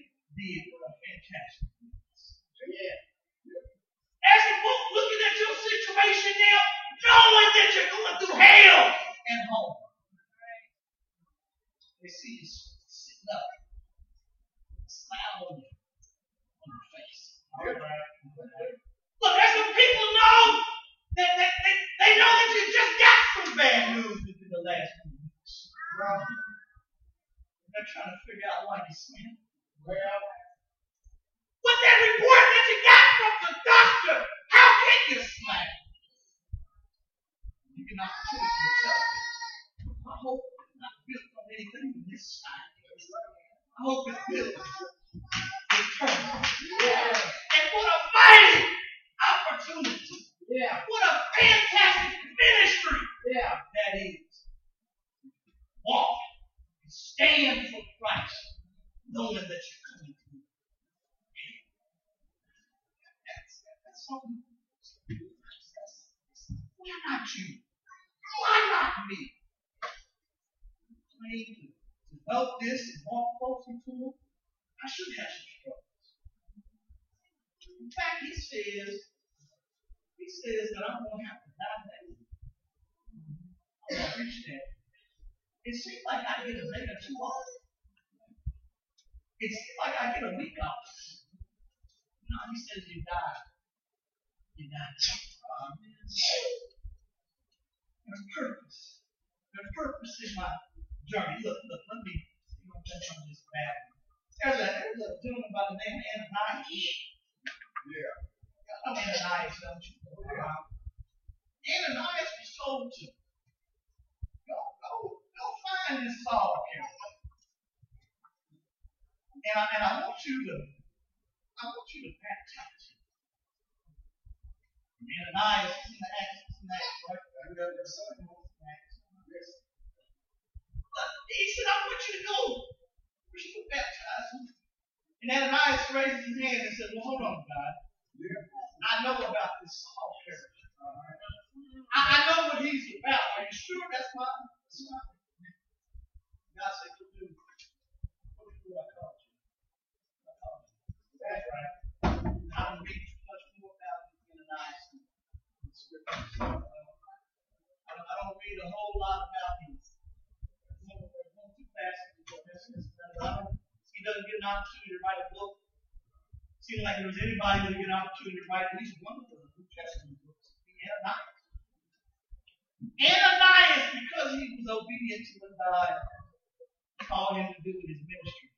[SPEAKER 7] all
[SPEAKER 2] him to do in his ministry.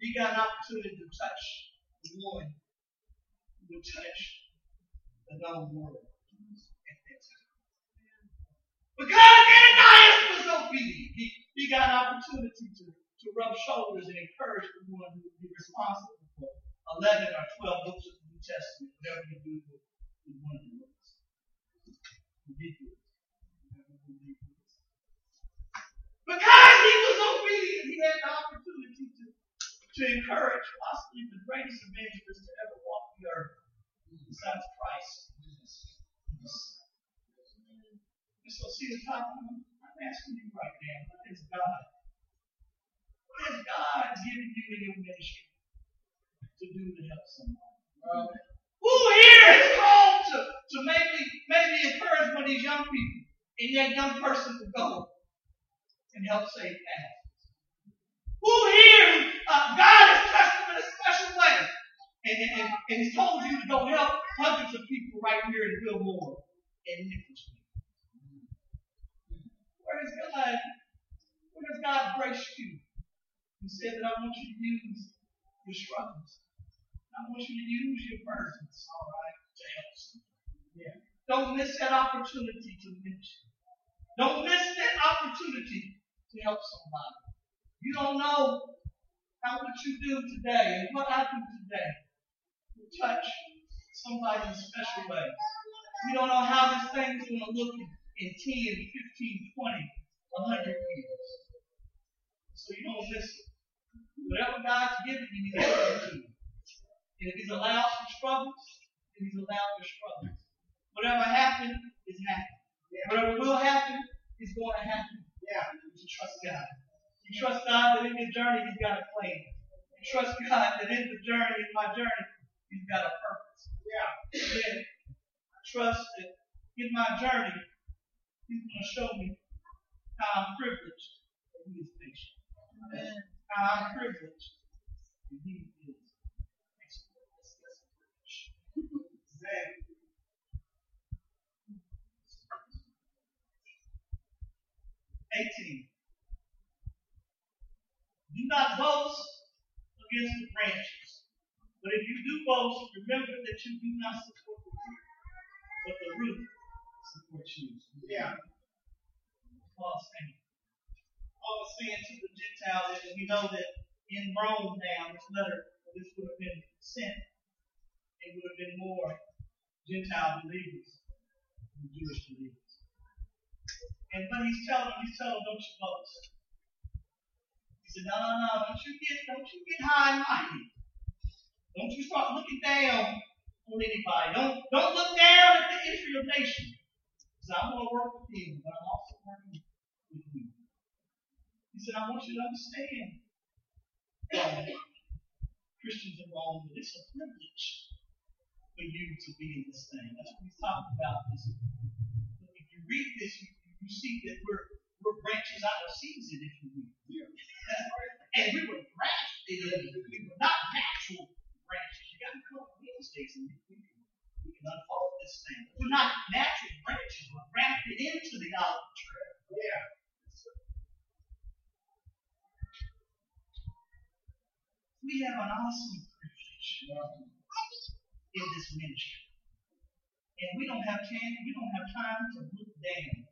[SPEAKER 2] You got an opportunity to touch the one who would touch another world at that time. Because Ananias was obedient, he, he got an opportunity to, to rub shoulders and encourage the one who would be responsible for 11 or 12 books of the New Testament, whatever you do with, with one of the books. Because he was obedient, he had the opportunity to, to encourage possibly the greatest evangelist to ever walk the earth, besides Christ. And so, see the one? I'm asking you right now, what is God? What has God given you in your ministry to do to help somebody? Who here is called to, to maybe maybe encourage one of these young people and that young person to go and help save thousands? Who here uh, God has touched them in a special way and, and, and, He's told you to go help hundreds of people right here in Gilmore and Nicholson? Where is God? Where has God graced you? He said that I want you to use your struggles. I want you to use your burdens, all right, to help someone. Yeah. Don't miss that opportunity to minister. Don't miss that opportunity to help somebody. You don't know how what you do today and what happened today will touch somebody in a special way. We don't know how this thing is going to look in, in 10, 15, 20, 100 years. So you don't miss it. Whatever God's given you, He's given to you. And if He's allowed some struggles, then He's allowed your struggles. Whatever happened is happened. Yeah. Whatever will happen is going to happen. Yeah. You trust God. You trust God that in your journey He's got a plan. You trust God that in the journey, in my journey, He's got a purpose. Yeah. Amen. I trust that in my journey, He's going to show me how I'm privileged that He is patient. Amen. How I'm privileged that He is Exactly. [LAUGHS] Eighteen. Do not boast against the branches. But if you do boast, remember that you do not support the root, but the root supports you. Yeah. Paul saying. Paul was saying to the Gentiles, and we know that in Rome now, this letter, this would have been sent, it would have been more Gentile believers than Jewish believers. And but he's telling them, he's telling them, don't you boast. Said, no, no, no, don't you get, don't you get high and mighty. Don't you start looking down on anybody. Don't, don't look down at the Israel nation. Said, I'm going to work with you, but I'm also working with you. He said, I want you to understand, Rome, Christians in Rome, that it's a privilege for you to be in this thing. That's what he's talking about. This. If you read this, you, you see that we're, we're branches out of season, if you will. And we were grafted in. We were not natural branches. You got to come on Wednesdays and we can, we can unfold this thing. We're not natural branches. We're grafted into the olive tree. Yeah. We have an awesome privilege in this ministry. And we don't have time, we don't have time to look down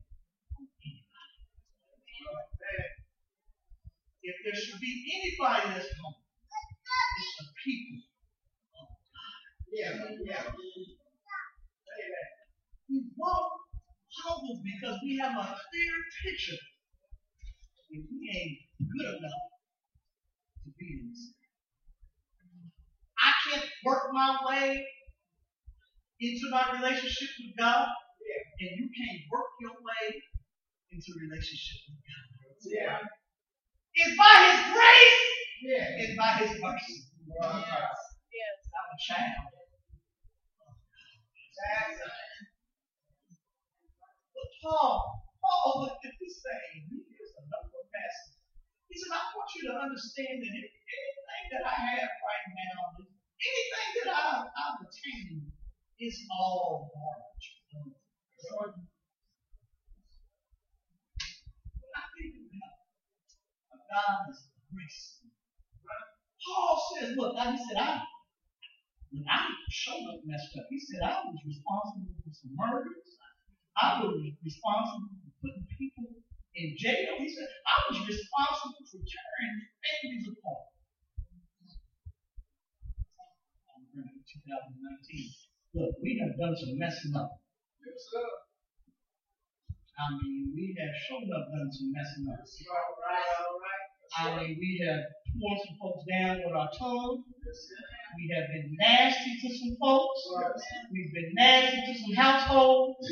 [SPEAKER 2] on anybody. If there should be anybody that's home, it's the people of God. Yeah, yeah. Amen. We walk humble because we have a clear picture if we ain't good enough to be in this. I can't work my way into my relationship with God, and you can't work your way into relationship with God. Yeah. It's by His grace yeah. and by His mercy. Yes. yes. I'm a child. But Paul, Paul looked at this thing. Here's another passage. He said, I want you to understand that anything that I have right now, anything that I, I've attained, is all garbage. When I think about God's grace, Paul says, look, he said, I, when I showed up messed up, he said, I was responsible for some murders. I was responsible for putting people in jail. He said, I was responsible for tearing families apart. 2019. Look, we have done some messing up.
[SPEAKER 6] Yes, sir.
[SPEAKER 2] I mean, we have up done some messing up.
[SPEAKER 7] All right, all right.
[SPEAKER 2] I mean, we have torn some folks down with our tongue.
[SPEAKER 6] Yes.
[SPEAKER 2] We have been nasty to some folks.
[SPEAKER 6] Yes.
[SPEAKER 2] We've been nasty to some households.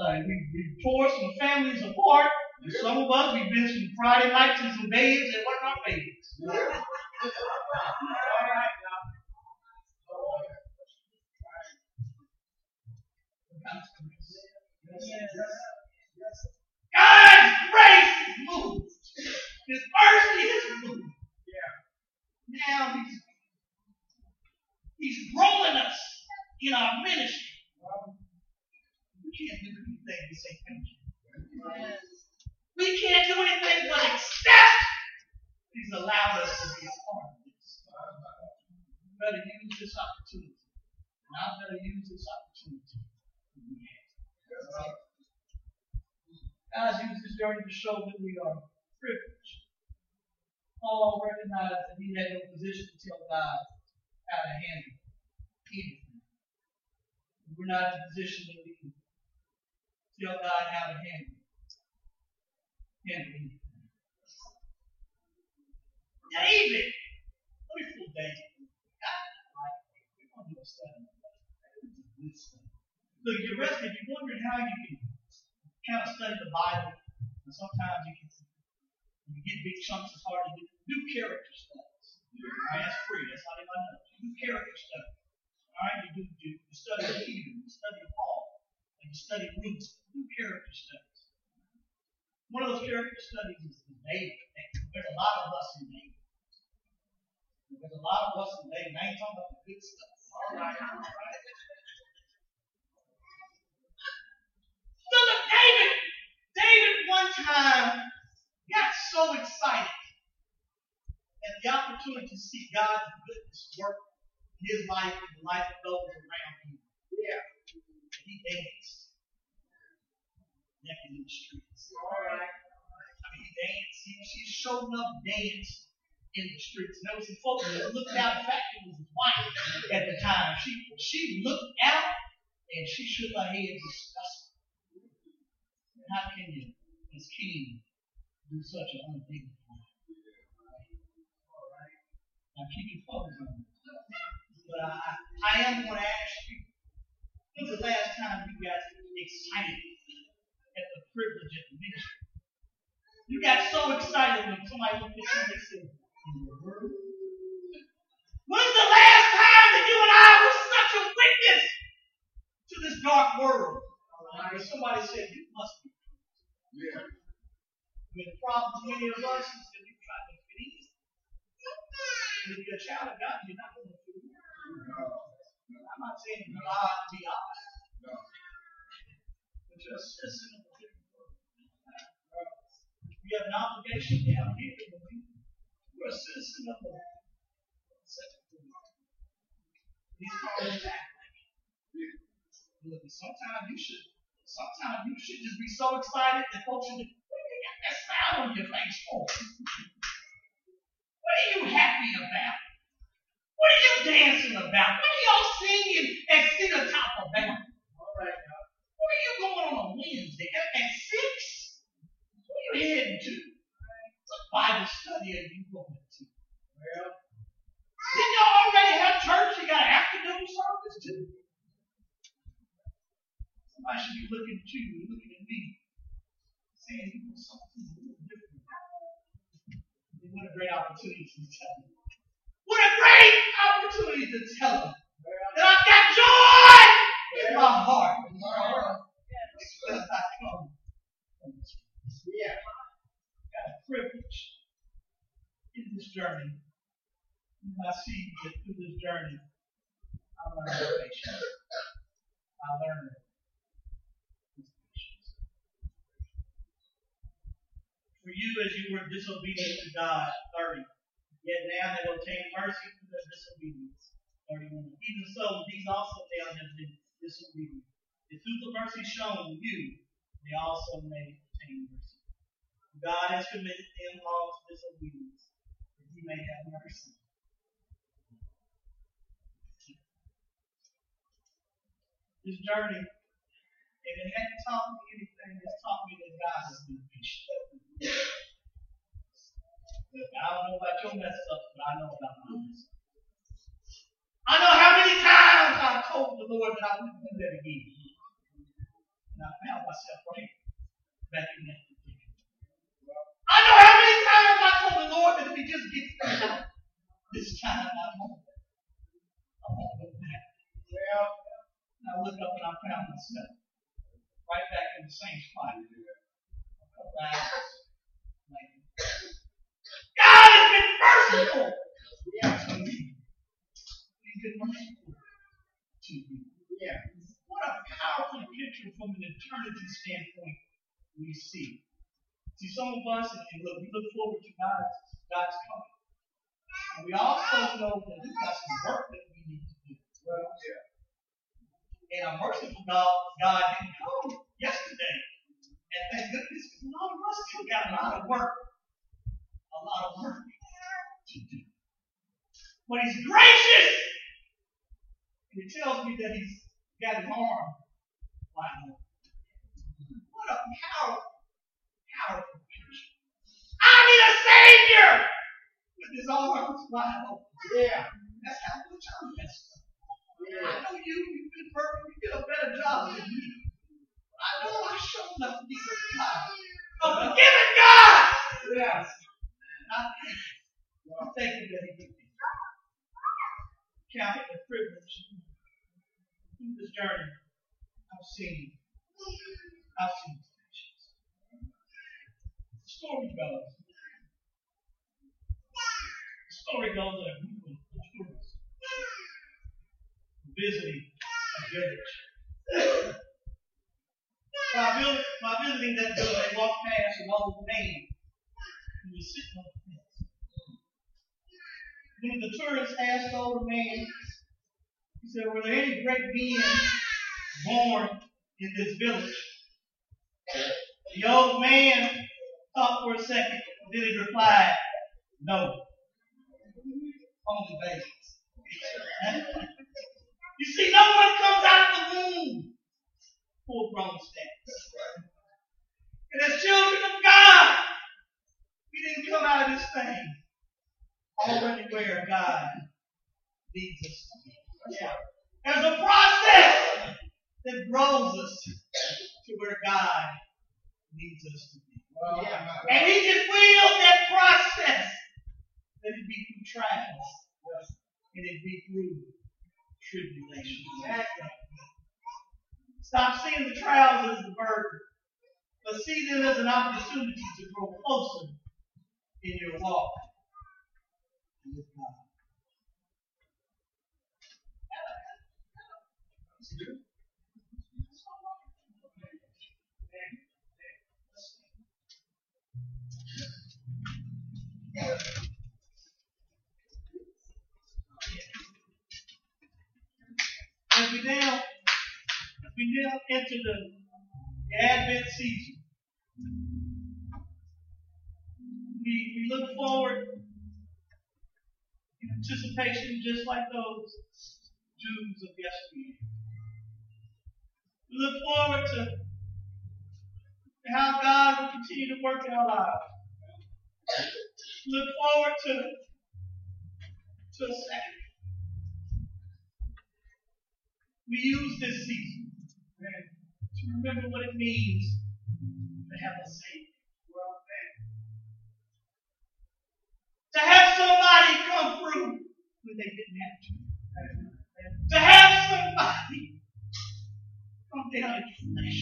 [SPEAKER 2] Uh, we, we tore some families apart. And some of us, we've been some Friday nights in some beds that weren't our beds.
[SPEAKER 6] Yeah.
[SPEAKER 7] All right now.
[SPEAKER 2] God's grace is moved. His mercy is moved.
[SPEAKER 7] Yeah.
[SPEAKER 2] Now he's, he's growing us in our ministry. We can't do anything to say thank you.
[SPEAKER 4] Yes.
[SPEAKER 2] We can't do anything but accept He's allowed us to be a part of this. We better use this opportunity. And I better use this opportunity. God used this journey to show that we are privileged. Paul recognized that he had no position to tell God how to handle anything. We're not in a position that we can tell God how to handle, handle anything. David! Let me fool David. Look, you're resting. You're wondering how you can kind of study the Bible, and sometimes you can you get big chunks, it's hard to do. Do character studies. That's free. That's how they might know. You do character studies. All right, you do you, you study Peter, you study Paul, and you study Ruth. Do character studies. One of those character studies is is David. There's a lot of us in David. There's a lot of us in David. I ain't talking about the good stuff.
[SPEAKER 7] All right, all right.
[SPEAKER 2] Look at David. David one time got so excited at the opportunity to see God's goodness work in his life and the life of those around him.
[SPEAKER 7] Yeah.
[SPEAKER 2] And he danced. Naked in the streets.
[SPEAKER 7] All right.
[SPEAKER 2] I mean, he danced. He, she showed up dance in the streets. And there was some folks that looked out. In fact, it was his wife at the time. She she looked out and she shook her head disgusted. How can you, as king, do such an undignified? All right. Now keep your focus on this. But I, I am going to ask you, when's the last time you got excited at the privilege of the ministry? You got so excited when somebody looked at you and said, in your word? When's the last time that you and I were such a witness to this dark world? Where somebody said, you must be.
[SPEAKER 6] Yeah.
[SPEAKER 2] The problem with many of us is that we try to fit in. And if you're a child of God, you're not going to fit in.
[SPEAKER 6] No.
[SPEAKER 2] I'm not saying you're God be odd,
[SPEAKER 6] No.
[SPEAKER 2] but you're a citizen of. You have an obligation down here to. You're a citizen of second world. He's calling back. Sometimes you should, sometimes you should just be so excited that folks should just, what do you got that smile on your face for? What are you happy about? What are you dancing about? What are y'all singing at Cedar Top about?
[SPEAKER 7] All right now.
[SPEAKER 2] Where are you going on a Wednesday? At, at six? Where are you heading to? What Bible study are you going to?
[SPEAKER 7] Well,
[SPEAKER 2] Didn't y'all already have church? You got afternoon service too. Somebody should be looking at you and looking at me, saying you know something a little different. What a great opportunity to tell them. What a great opportunity to tell them that I've got joy in my heart. Because I come from this place.
[SPEAKER 7] yeah.
[SPEAKER 2] got a privilege in this journey. And I see that through this journey, I learned patience. I learned For you, as you were disobedient to God, 30, yet now have obtained mercy through their disobedience. 31. Even so, these also now have been disobedient. If through the mercy shown you, they also may obtain mercy. God has committed them all to disobedience, that he may have mercy. This journey, if it hadn't taught me anything, it's taught me that God has been patient. I don't know about your mess up, but I know about my mess. I know how many times I told the Lord that I wouldn't do that again. And I found myself right back in that position. I know how many times I told the Lord that if he just gets out this time, I won't. I won't look back. Well, and I looked up and I found myself right back in the same spot. A couple hours. God has been merciful. What a powerful picture from an eternity standpoint we see. See, some of us, and look, we look forward to God's, God's coming. And we also know that we've got some work that we need to do.
[SPEAKER 7] Well, yeah.
[SPEAKER 2] And a merciful God, God didn't come oh, yesterday. And thank goodness, because a lot of us still got a lot of work. Lot of work to do. But He's gracious! And He tells me that He's got His arm wide open. What a powerful, powerful picture. I need a Savior! With His arms wide open.
[SPEAKER 7] Yeah.
[SPEAKER 2] That's how much I'm messed up. I know you, you've been perfect, you did a better job than me. I know I showed need of God. A forgiving God!
[SPEAKER 7] Yes.
[SPEAKER 2] I thank you. That He did me. Count it a privilege. Through this journey, I've seen, I've seen patience. The story goes. The story goes that a group of tourists visiting a village. Visit, while visiting that village, they walked past an old man who was sitting on the fence. One the tourists asked the older man, he said, Were there any great men born in this village? The old man thought for a second, then he replied, No. Only babies. You see, no one comes out of the womb full grown. And as children of God, we didn't come out of this thing already where God leads us to be.
[SPEAKER 7] Yeah.
[SPEAKER 2] There's a process that grows us to where God leads us to be.
[SPEAKER 7] Well,
[SPEAKER 6] Yeah.
[SPEAKER 2] And He just wills that process that it be through trials and it be through tribulation. Stop seeing the trials as the burden, but see them as an opportunity to grow closer in your walk with God. As we now, we now enter the Advent season, we, we look forward in anticipation just like those Jews of yesteryear. We look forward to, to how God will continue to work in our lives. We look forward to, to a second. We use this season to remember what it means to have a Savior. To have somebody come through when they didn't have to. To have somebody come down in flesh.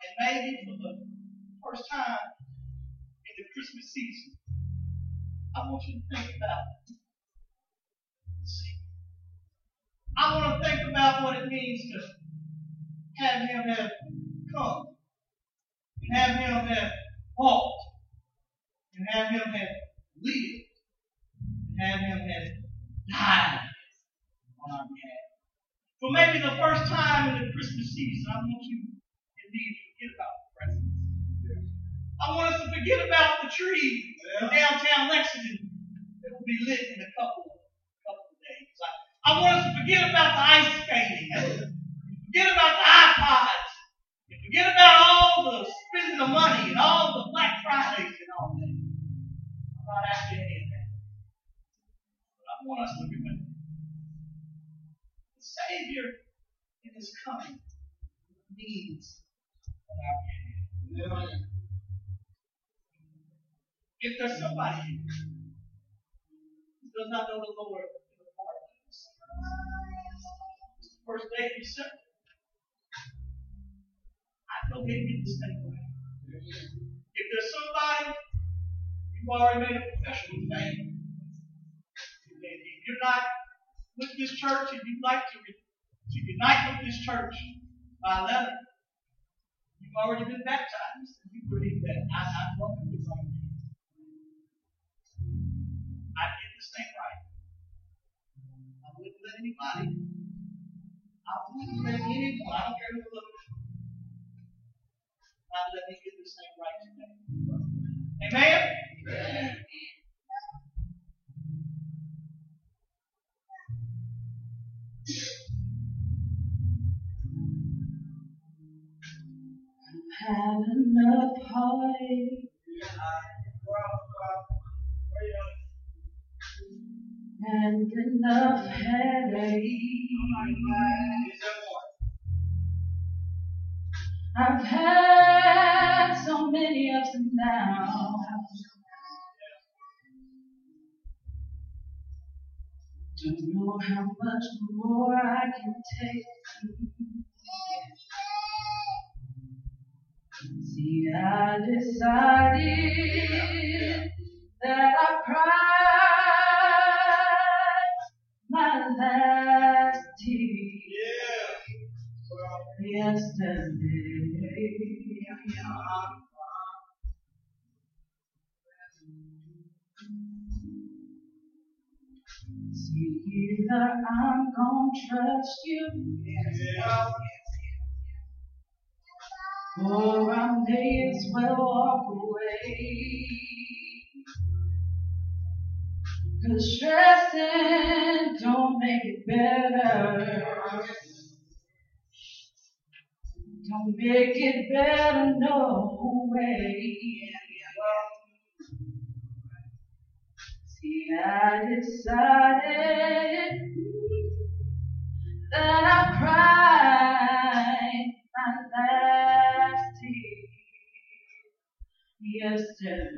[SPEAKER 2] And maybe for the first time in the Christmas season, I want you to think about it. I want to think about what it means to have him have come, and have him have walked, and have him have lived, and have him have died on our behalf. For maybe the first time in the Christmas season, I want you indeed to forget about the presents. I want us to forget about the tree in downtown Lexington that will be lit in a couple, couple of days. I, I want us to forget about the ice skating. Forget about the iPods. Forget about all the spending the money and all the Black Fridays not asking any of that. But I want us to remember the Savior in His coming needs our giving. If there's somebody who does not know the Lord in the sins, it's the first day of December. I know they get this thing right. If there's somebody you've already made a profession of faith, and if you're not with this church and you'd like to, to unite with this church by letter, you've already been baptized and you believe that I, I welcome you right now. I get this thing right. I wouldn't let anybody. I wouldn't let anyone. I don't care who looks. Not let me get this thing right today. Amen.
[SPEAKER 4] Had enough heartache and enough headache. I've had so many ups and downs. Don't know how much more I can take. See, I decided that I cried my last tear yesterday. Either I'm gonna trust you, or I may as well walk away. Cause stressing don't make it better. Don't make it better, no way. See, I decided that I cried my last tear yesterday.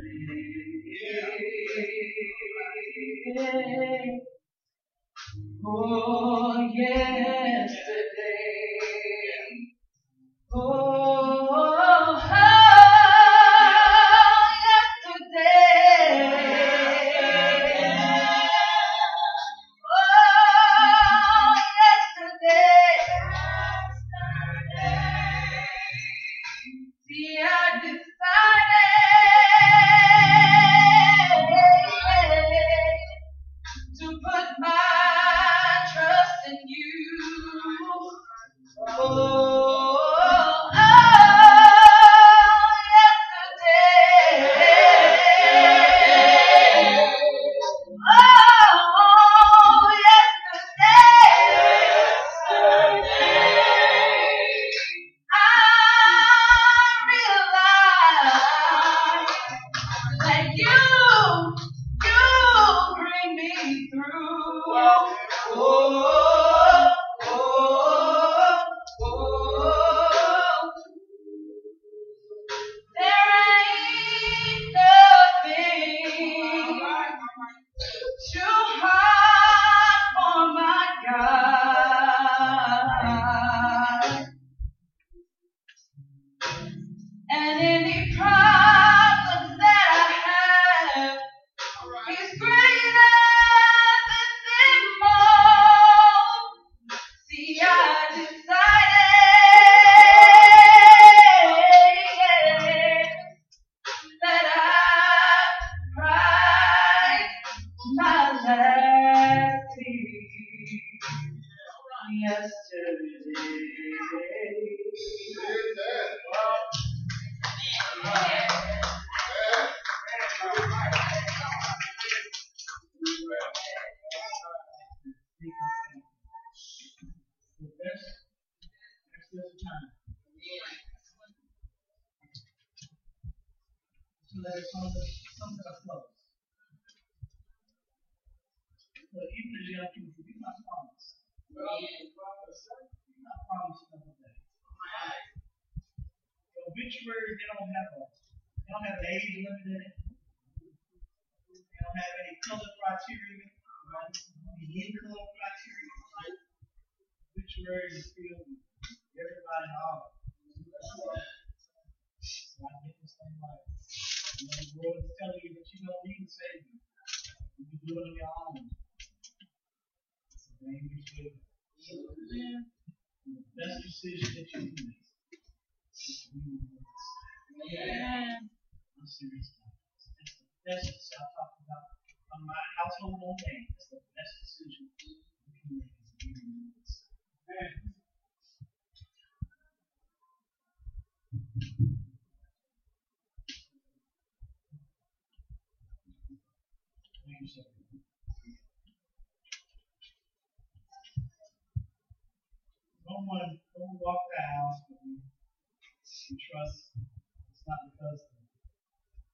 [SPEAKER 2] Because the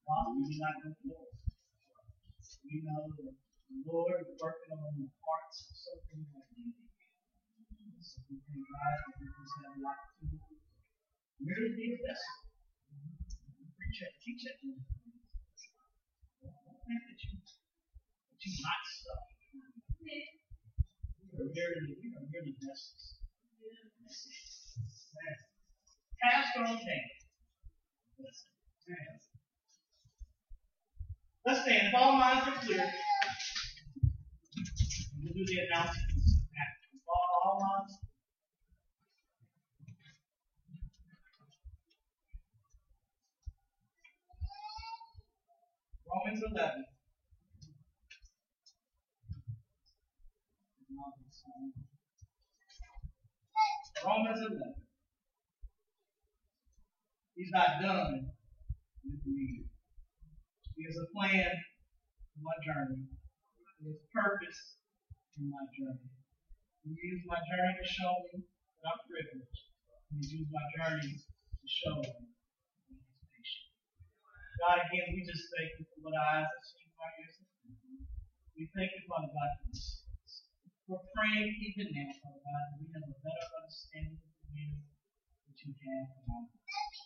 [SPEAKER 2] gospel is not for us. We know that the Lord is working on the hearts of so many like you. So we thank God that we just have the opportunity to merely be a vessel. Preach it, teach it. Think that you that you might stuff. We are merely, we are merely vessels. Task on thing. Let's stand. If all minds are clear, we'll do the announcements. All, all minds. Romans 11. Romans 11. He's not done He has a plan for my journey. He has purpose in my journey. He used my journey to show me that I'm privileged. He used my journey to show me that he's patient. God, again, we just thank you for what eyes have seen, our ears have heard. We thank you, Father God, for this. We're praying even now, Father God, that we have a better understanding of the will that you have for lives.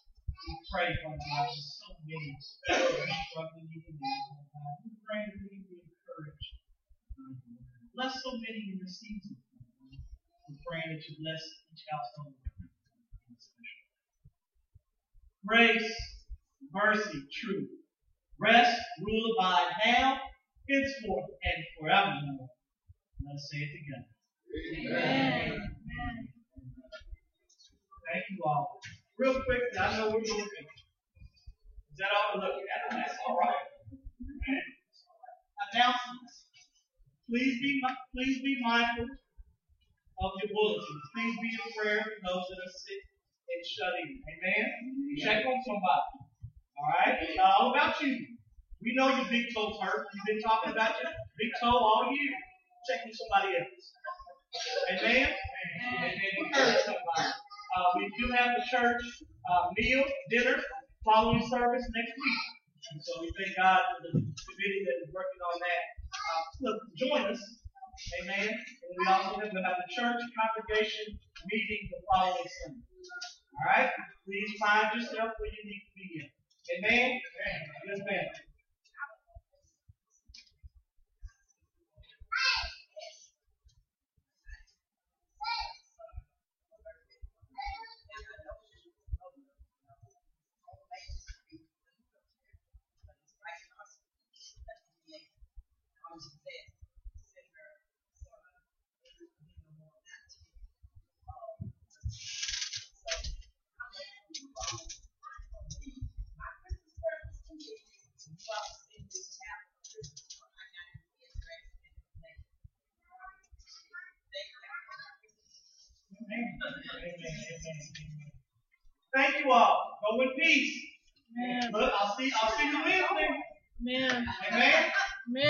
[SPEAKER 2] We pray, Father God, for so many struggling even now, God. We pray that we be encouraged. by your word. Bless so many in this season, We pray that you bless each household in special. Grace, mercy, truth. Rest, rule, abide now, henceforth, and forevermore. Let us say it together.
[SPEAKER 4] Amen. Amen.
[SPEAKER 2] Thank you all. Real quick, I know we're going to Is that all we're looking at? That's all right. Announcements. Please be please be mindful of your bulletins. Please be in prayer for those that are sick and shut in. Amen. Check on somebody. All right. It's not all about you. We know your big toe's hurt. You've been talking about your big toe all year. Check on somebody else. Amen. And encourage somebody. Uh, we do have the church uh, meal, dinner, following service next week. And so we thank God for the committee that is working on that. Uh, look, join us. Amen. And we also have, we have the church congregation meeting the following Sunday. All right? Please find yourself where you need to be in. Amen? Yes, ma'am. Thank you all. Go in peace.
[SPEAKER 4] Amen.
[SPEAKER 2] Look, I'll see I'll see you Wednesday.
[SPEAKER 4] Amen.
[SPEAKER 2] Amen.
[SPEAKER 4] Amen.